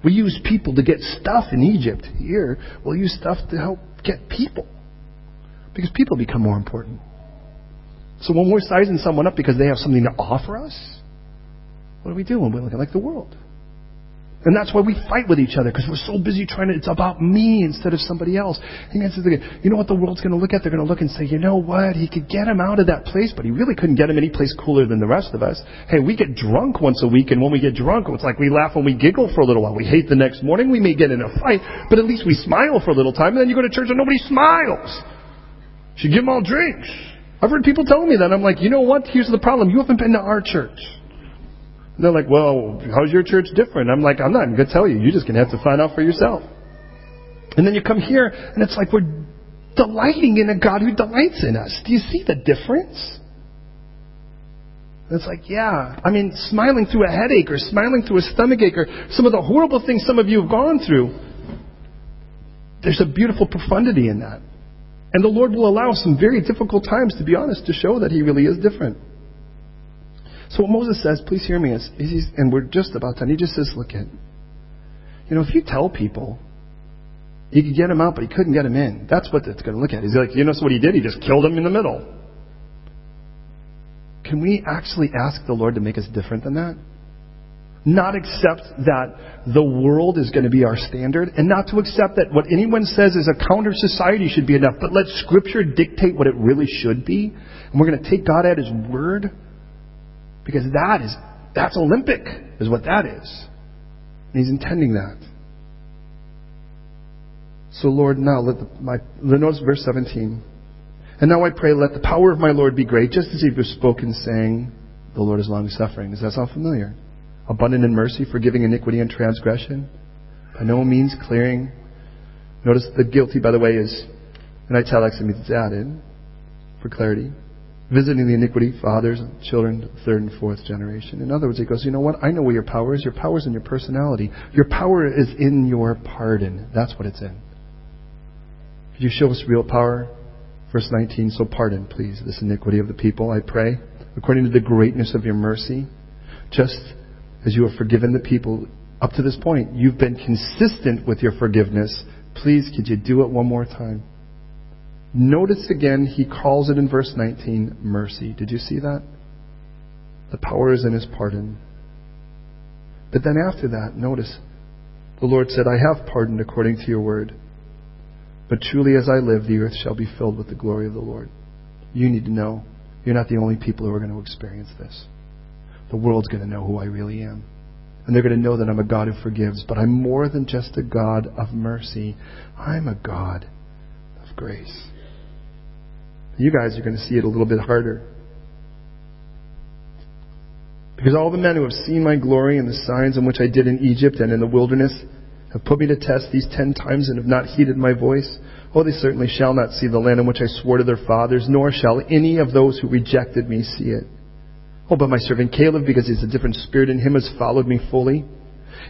We use people to get stuff in Egypt. Here, we'll use stuff to help get people. Because people become more important. So when we're sizing someone up because they have something to offer us, what do we do when we're looking like the world? And that's why we fight with each other, because we're so busy trying to, it's about me instead of somebody else. And you know what the world's going to look at? They're going to look and say, you know what? He could get him out of that place, but he really couldn't get him any place cooler than the rest of us. Hey, we get drunk once a week, and when we get drunk, it's like we laugh and we giggle for a little while. We hate the next morning. We may get in a fight, but at least we smile for a little time, and then you go to church and nobody smiles. You give them all drinks. I've heard people tell me that. I'm like, you know what? Here's the problem. You haven't been to our church. They're like, well, how's your church different? I'm like, I'm not even going to tell you. You're just going to have to find out for yourself. And then you come here, and it's like we're delighting in a God who delights in us. Do you see the difference? it's like, yeah. I mean, smiling through a headache or smiling through a stomach ache or some of the horrible things some of you have gone through. There's a beautiful profundity in that. And the Lord will allow some very difficult times, to be honest, to show that He really is different. So what Moses says, please hear me, is, is and we're just about done. He just says, look at, you know, if you tell people he could get him out, but he couldn't get him in, that's what it's going to look at. He's like, you know what he did? He just killed him in the middle. Can we actually ask the Lord to make us different than that? Not accept that the world is going to be our standard, and not to accept that what anyone says is a counter society should be enough, but let Scripture dictate what it really should be, and we're going to take God at His word. Because that is, that's Olympic, is what that is. And he's intending that. So Lord, now let the, my, notice verse 17. And now I pray, let the power of my Lord be great, just as he was spoken, saying, the Lord is long suffering. Does that sound familiar? Abundant in mercy, forgiving iniquity and transgression. By no means clearing. Notice the guilty, by the way, is in italics, it means it's added for clarity visiting the iniquity, fathers, children, third and fourth generation. In other words, he goes, you know what? I know where your power is. Your power is in your personality. Your power is in your pardon. That's what it's in. Could you show us real power? Verse 19, so pardon, please, this iniquity of the people, I pray, according to the greatness of your mercy, just as you have forgiven the people up to this point. You've been consistent with your forgiveness. Please, could you do it one more time? Notice again, he calls it in verse 19 mercy. Did you see that? The power is in his pardon. But then after that, notice, the Lord said, I have pardoned according to your word. But truly as I live, the earth shall be filled with the glory of the Lord. You need to know you're not the only people who are going to experience this. The world's going to know who I really am. And they're going to know that I'm a God who forgives, but I'm more than just a God of mercy. I'm a God of grace. You guys are going to see it a little bit harder. Because all the men who have seen my glory and the signs in which I did in Egypt and in the wilderness have put me to test these ten times and have not heeded my voice, oh, they certainly shall not see the land in which I swore to their fathers, nor shall any of those who rejected me see it. Oh, but my servant Caleb, because he has a different spirit in him, has followed me fully.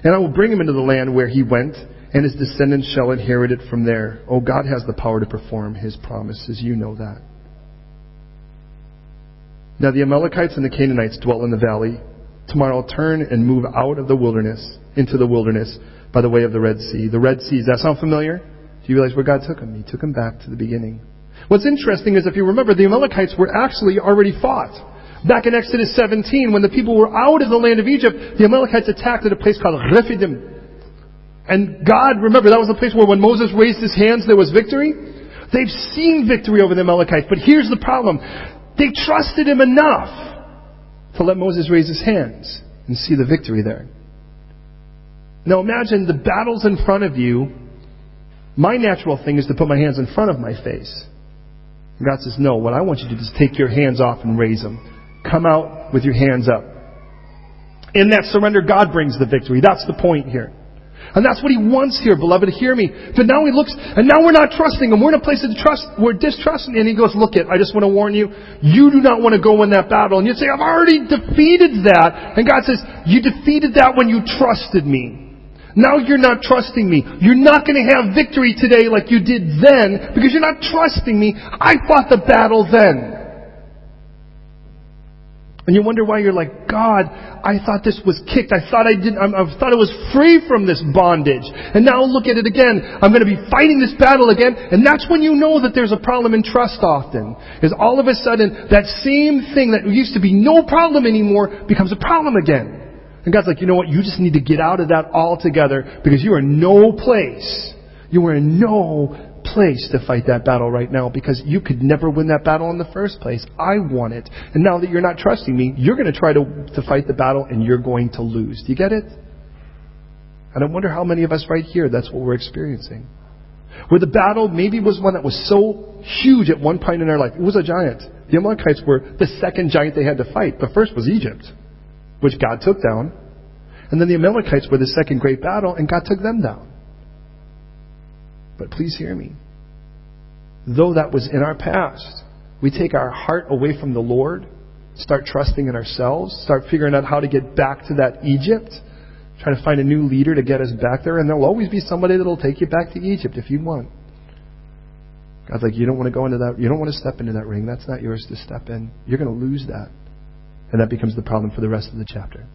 And I will bring him into the land where he went, and his descendants shall inherit it from there. Oh, God has the power to perform his promises. You know that. Now the Amalekites and the Canaanites dwell in the valley. Tomorrow turn and move out of the wilderness, into the wilderness, by the way of the Red Sea. The Red Sea, does that sound familiar? Do you realize where God took him? He took him back to the beginning. What's interesting is if you remember, the Amalekites were actually already fought. Back in Exodus 17, when the people were out of the land of Egypt, the Amalekites attacked at a place called Rephidim. And God, remember, that was the place where when Moses raised his hands, there was victory. They've seen victory over the Amalekites, but here's the problem. They trusted him enough to let Moses raise his hands and see the victory there. Now imagine the battle's in front of you. My natural thing is to put my hands in front of my face. And God says, no, what I want you to do is take your hands off and raise them. Come out with your hands up. In that surrender, God brings the victory. That's the point here. And that's what he wants here, beloved. Hear me. But now he looks, and now we're not trusting him. We're in a place of trust. We're distrusting. And he goes, look it, I just want to warn you. You do not want to go in that battle. And you'd say, I've already defeated that. And God says, you defeated that when you trusted me. Now you're not trusting me. You're not going to have victory today like you did then because you're not trusting me. I fought the battle then. And you wonder why you're like, God, I thought this was kicked. I thought I didn't, I thought it was free from this bondage. And now look at it again. I'm going to be fighting this battle again. And that's when you know that there's a problem in trust often. Is all of a sudden, that same thing that used to be no problem anymore becomes a problem again. And God's like, you know what? You just need to get out of that altogether because you are no place. You are in no place to fight that battle right now because you could never win that battle in the first place. I won it. And now that you're not trusting me, you're going to try to, to fight the battle and you're going to lose. Do you get it? And I wonder how many of us right here, that's what we're experiencing. Where the battle maybe was one that was so huge at one point in our life. It was a giant. The Amalekites were the second giant they had to fight. The first was Egypt, which God took down. And then the Amalekites were the second great battle, and God took them down. But please hear me. Though that was in our past, we take our heart away from the Lord, start trusting in ourselves, start figuring out how to get back to that Egypt, try to find a new leader to get us back there, and there'll always be somebody that'll take you back to Egypt if you want. God's like, you don't want to go into that, you don't want to step into that ring. That's not yours to step in. You're going to lose that. And that becomes the problem for the rest of the chapter.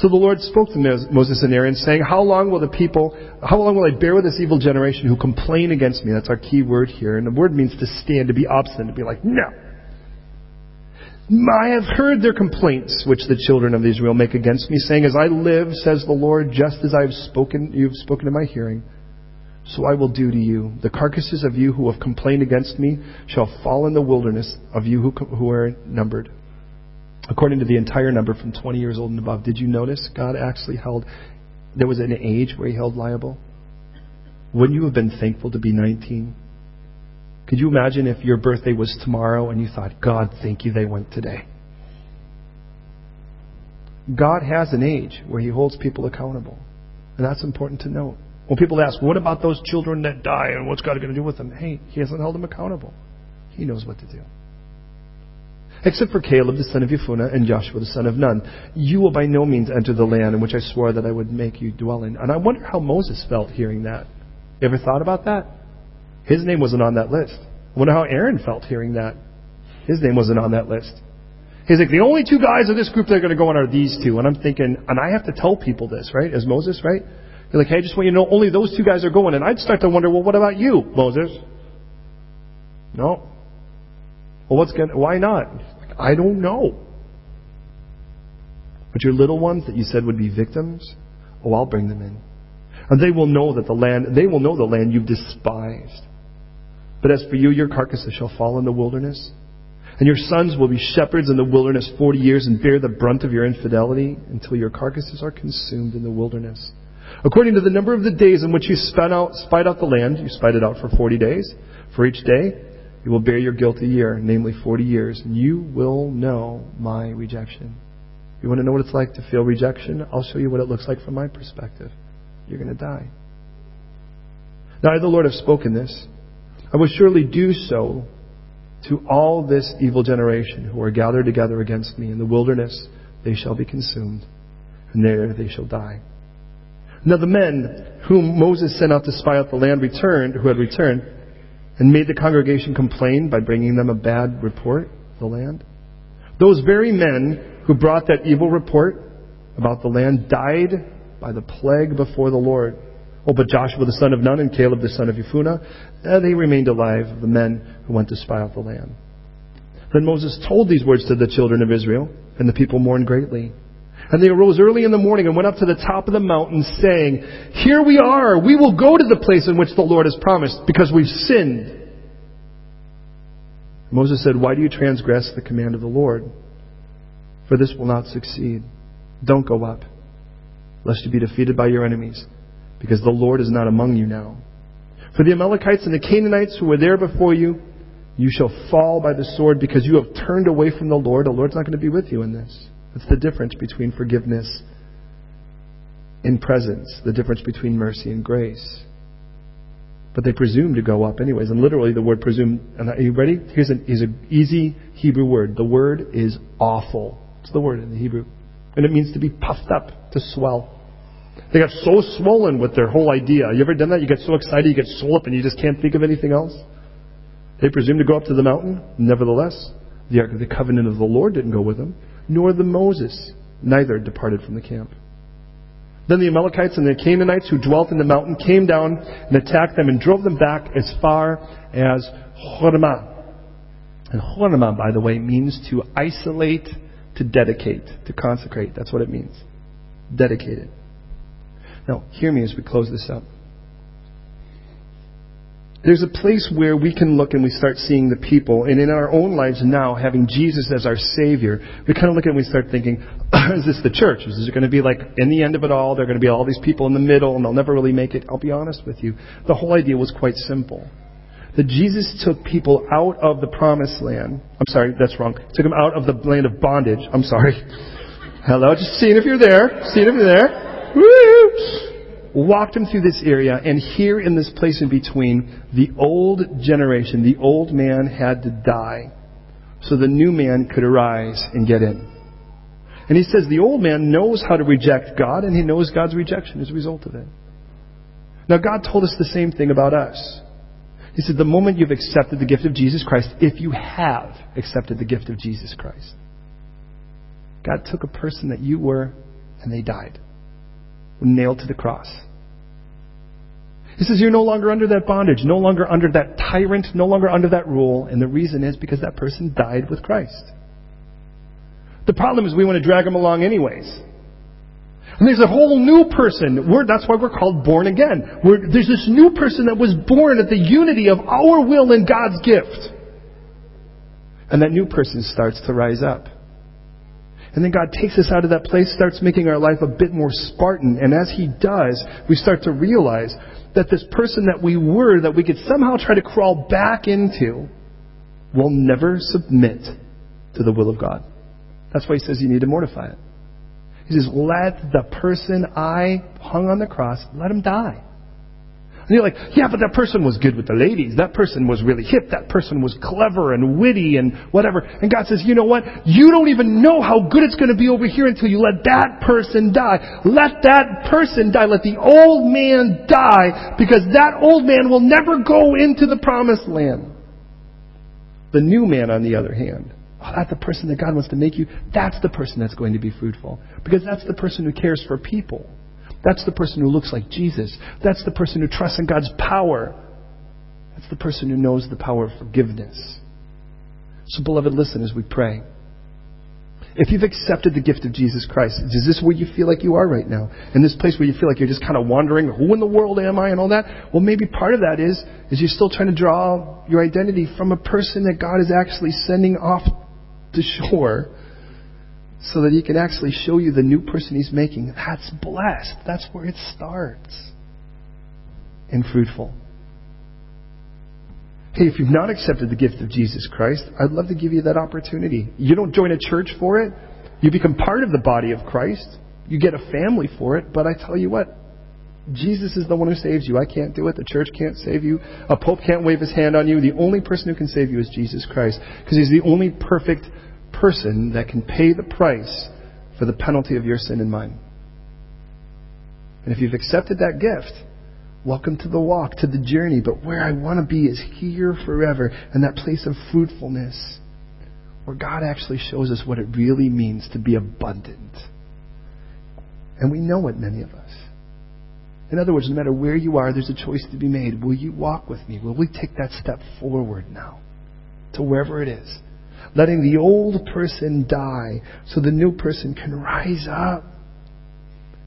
So the Lord spoke to Moses and Aaron, saying, How long will the people, how long will I bear with this evil generation who complain against me? That's our key word here. And the word means to stand, to be obstinate, to be like, No. I have heard their complaints which the children of Israel make against me, saying, As I live, says the Lord, just as I have spoken, you have spoken in my hearing, so I will do to you. The carcasses of you who have complained against me shall fall in the wilderness of you who, who are numbered according to the entire number from 20 years old and above. Did you notice God actually held, there was an age where he held liable? Wouldn't you have been thankful to be 19? Could you imagine if your birthday was tomorrow and you thought, God, thank you they went today? God has an age where he holds people accountable. And that's important to note. When people ask, what about those children that die and what's God going to do with them? Hey, he hasn't held them accountable. He knows what to do except for Caleb the son of Jephunneh and Joshua the son of Nun. You will by no means enter the land in which I swore that I would make you dwell in. And I wonder how Moses felt hearing that. You ever thought about that? His name wasn't on that list. I wonder how Aaron felt hearing that. His name wasn't on that list. He's like, the only two guys of this group that are going to go on are these two. And I'm thinking, and I have to tell people this, right? As Moses, right? You're like, hey, I just want you to know only those two guys are going. And I'd start to wonder, well, what about you, Moses? No. Well, what's going why not? I don't know. But your little ones that you said would be victims, oh, I'll bring them in. And they will know that the land, they will know the land you've despised. But as for you, your carcasses shall fall in the wilderness. And your sons will be shepherds in the wilderness forty years and bear the brunt of your infidelity until your carcasses are consumed in the wilderness. According to the number of the days in which you spied out, spied out the land, you spied it out for forty days. For each day, you will bear your guilt a year, namely forty years, and you will know my rejection. You want to know what it's like to feel rejection? I'll show you what it looks like from my perspective. You're going to die. Now, I, the Lord, have spoken this. I will surely do so to all this evil generation who are gathered together against me in the wilderness. They shall be consumed, and there they shall die. Now the men whom Moses sent out to spy out the land returned, who had returned, and made the congregation complain by bringing them a bad report of the land. Those very men who brought that evil report about the land died by the plague before the Lord. Oh, but Joshua the son of Nun and Caleb the son of Jephunneh, they remained alive, the men who went to spy out the land. Then Moses told these words to the children of Israel, and the people mourned greatly. And they arose early in the morning and went up to the top of the mountain, saying, Here we are, we will go to the place in which the Lord has promised, because we've sinned. Moses said, Why do you transgress the command of the Lord? For this will not succeed. Don't go up, lest you be defeated by your enemies because the Lord is not among you now. For the Amalekites and the Canaanites who were there before you, you shall fall by the sword because you have turned away from the Lord. The Lord's not going to be with you in this. That's the difference between forgiveness and presence, the difference between mercy and grace. But they presume to go up anyways. And literally the word presume, are you ready? Here's an, here's an easy Hebrew word. The word is aphal. It's the word in the Hebrew. And it means to be puffed up, to swell. They got so swollen with their whole idea. You ever done that? You get so excited, you get swollen up, and you just can't think of anything else? They presumed to go up to the mountain. Nevertheless, the Ark of the Covenant of the Lord didn't go with them, nor the Moses. Neither departed from the camp. Then the Amalekites and the Canaanites who dwelt in the mountain came down and attacked them and drove them back as far as Hormah. And Hormah, by the way, means to isolate, to dedicate, to consecrate. That's what it means. Dedicated. Now, hear me as we close this up. There's a place where we can look and we start seeing the people, and in our own lives now, having Jesus as our Savior, we kind of look at and we start thinking, is this the church? Is it going to be like, in the end of it all, there are going to be all these people in the middle, and they'll never really make it? I'll be honest with you. The whole idea was quite simple. That Jesus took people out of the promised land. I'm sorry, that's wrong. Took them out of the land of bondage. I'm sorry. Hello, just seeing if you're there. Seeing if you're there. Woo! Walked him through this area, and here in this place in between, the old generation, the old man had to die so the new man could arise and get in. And he says the old man knows how to reject God, and he knows God's rejection as a result of it. Now, God told us the same thing about us. He said, the moment you've accepted the gift of Jesus Christ, if you have accepted the gift of Jesus Christ, God took a person that you were and they died nailed to the cross. He says, You're no longer under that bondage, no longer under that tyrant, no longer under that rule. And the reason is because that person died with Christ. The problem is we want to drag them along anyways. And there's a whole new person. We're, that's why we're called born again. We're, there's this new person that was born at the unity of our will and God's gift. And that new person starts to rise up. And then God takes us out of that place, starts making our life a bit more Spartan. And as He does, we start to realize that this person that we were, that we could somehow try to crawl back into, will never submit to the will of God. That's why He says you need to mortify it. He says, let the person I hung on the cross, let him die. And you're like, yeah, but that person was good with the ladies. That person was really hip. That person was clever and witty and whatever. And God says, you know what? You don't even know how good it's going to be over here until you let that person die. Let that person die. Let the old man die because that old man will never go into the promised land. The new man, on the other hand, oh, that's the person that God wants to make you. That's the person that's going to be fruitful because that's the person who cares for people. That's the person who looks like Jesus. That's the person who trusts in God's power. That's the person who knows the power of forgiveness. So, beloved, listen as we pray. If you've accepted the gift of Jesus Christ, is this where you feel like you are right now? In this place where you feel like you're just kind of wandering, who in the world am I and all that? Well, maybe part of that is, is you're still trying to draw your identity from a person that God is actually sending off to shore so that he can actually show you the new person he's making. That's blessed. That's where it starts. And fruitful. Hey, if you've not accepted the gift of Jesus Christ, I'd love to give you that opportunity. You don't join a church for it. You become part of the body of Christ. You get a family for it. But I tell you what, Jesus is the one who saves you. I can't do it. The church can't save you. A pope can't wave his hand on you. The only person who can save you is Jesus Christ. Because he's the only perfect person that can pay the price for the penalty of your sin and mine. And if you've accepted that gift, Welcome to the walk, to the journey, but where I want to be is here forever, and that place of fruitfulness, where God actually shows us what it really means to be abundant. And we know it, many of us. In other words, no matter where you are, there's a choice to be made. Will you walk with me? Will we take that step forward now to wherever it is? Letting the old person die so the new person can rise up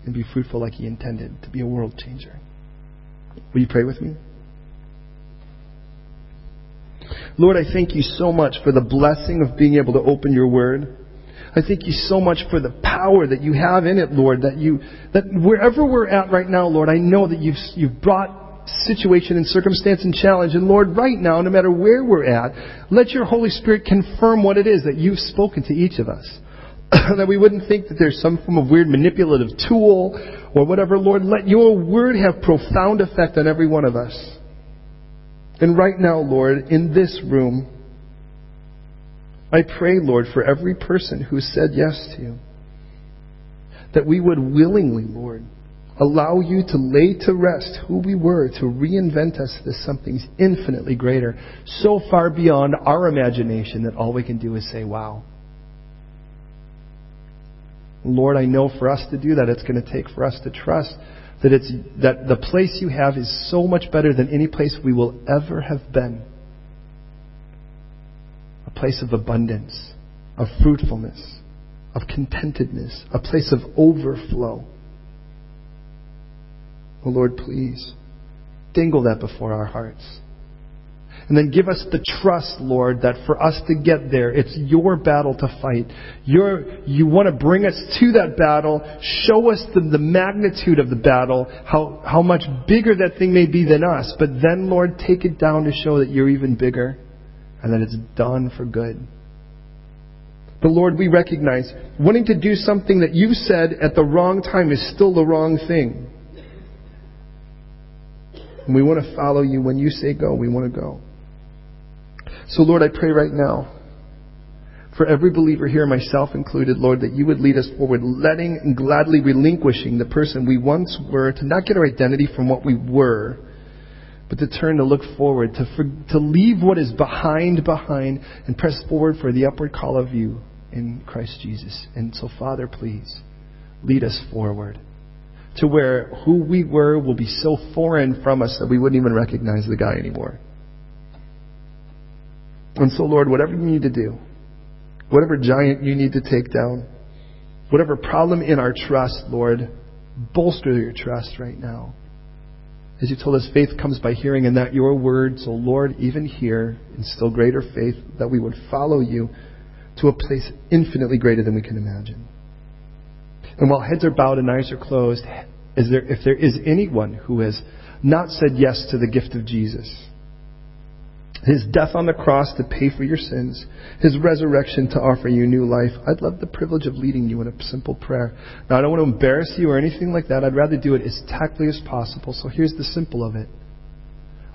and be fruitful like he intended to be a world changer. Will you pray with me? Lord, I thank you so much for the blessing of being able to open your word. I thank you so much for the power that you have in it, Lord, that you, that wherever we're at right now, Lord, I know that you've, you've brought situation and circumstance and challenge. And Lord, right now, no matter where we're at, let your Holy Spirit confirm what it is that you've spoken to each of us. that we wouldn't think that there's some form of weird manipulative tool or whatever. Lord, let your word have profound effect on every one of us. And right now, Lord, in this room, I pray, Lord, for every person who said yes to you, that we would willingly, Lord, allow you to lay to rest who we were, to reinvent us to something infinitely greater, so far beyond our imagination that all we can do is say, wow. Lord, I know for us to do that, it's going to take for us to trust that it's that the place you have is so much better than any place we will ever have been. A place of abundance, of fruitfulness, of contentedness, a place of overflow. Oh Lord, please dangle that before our hearts. And then give us the trust, Lord, that for us to get there, it's your battle to fight. You want to bring us to that battle. Show us the, the magnitude of the battle, how, how much bigger that thing may be than us. But then, Lord, take it down to show that you're even bigger and that it's done for good. But Lord, we recognize wanting to do something that you said at the wrong time is still the wrong thing. And we want to follow you. When you say go, we want to go. So, Lord, I pray right now for every believer here, myself included, Lord, that you would lead us forward, letting and gladly relinquishing the person we once were, to not get our identity from what we were, but to turn to look forward, to, for, to leave what is behind behind and press forward for the upward call of you in Christ Jesus. And so, Father, please lead us forward to where who we were will be so foreign from us that we wouldn't even recognize the guy anymore. And so, Lord, whatever you need to do, whatever giant you need to take down, whatever problem in our trust, Lord, bolster your trust right now. As you told us, faith comes by hearing, and that your word. So, Lord, even here, in still greater faith, that we would follow you to a place infinitely greater than we can imagine. And while heads are bowed and eyes are closed, is there, if there is anyone who has not said yes to the gift of Jesus, his death on the cross to pay for your sins, His resurrection to offer you new life. I'd love the privilege of leading you in a simple prayer. Now, I don't want to embarrass you or anything like that. I'd rather do it as tactfully as possible. So here's the simple of it.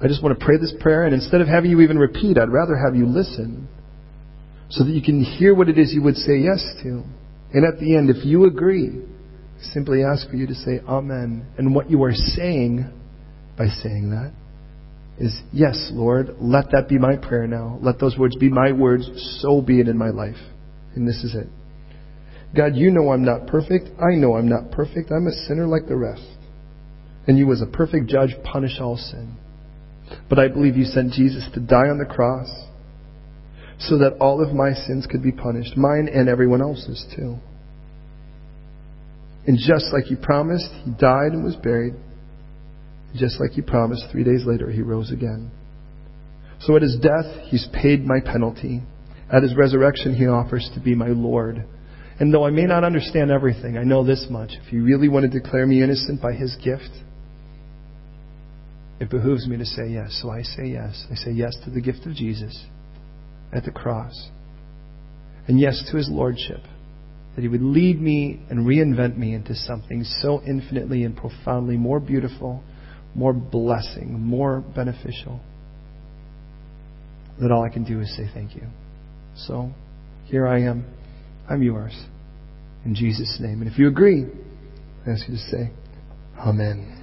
I just want to pray this prayer, and instead of having you even repeat, I'd rather have you listen so that you can hear what it is you would say yes to. And at the end, if you agree, simply ask for you to say Amen. And what you are saying by saying that is, Yes, Lord, let that be my prayer now. Let those words be my words. So be it in my life. And this is it. God, you know I'm not perfect. I know I'm not perfect. I'm a sinner like the rest. And you, as a perfect judge, punish all sin. But I believe you sent Jesus to die on the cross so that all of my sins could be punished, mine and everyone else's too. And just like he promised, he died and was buried. Just like he promised, three days later, he rose again. So at his death, he's paid my penalty. At his resurrection, he offers to be my Lord. And though I may not understand everything, I know this much. If he really want to declare me innocent by his gift, it behooves me to say yes. So I say yes. I say yes to the gift of Jesus at the cross. And yes to his lordship. That he would lead me and reinvent me into something so infinitely and profoundly more beautiful, more blessing, more beneficial. That all I can do is say thank you. So, here I am. I'm yours. In Jesus' name. And if you agree, I ask you to say, Amen.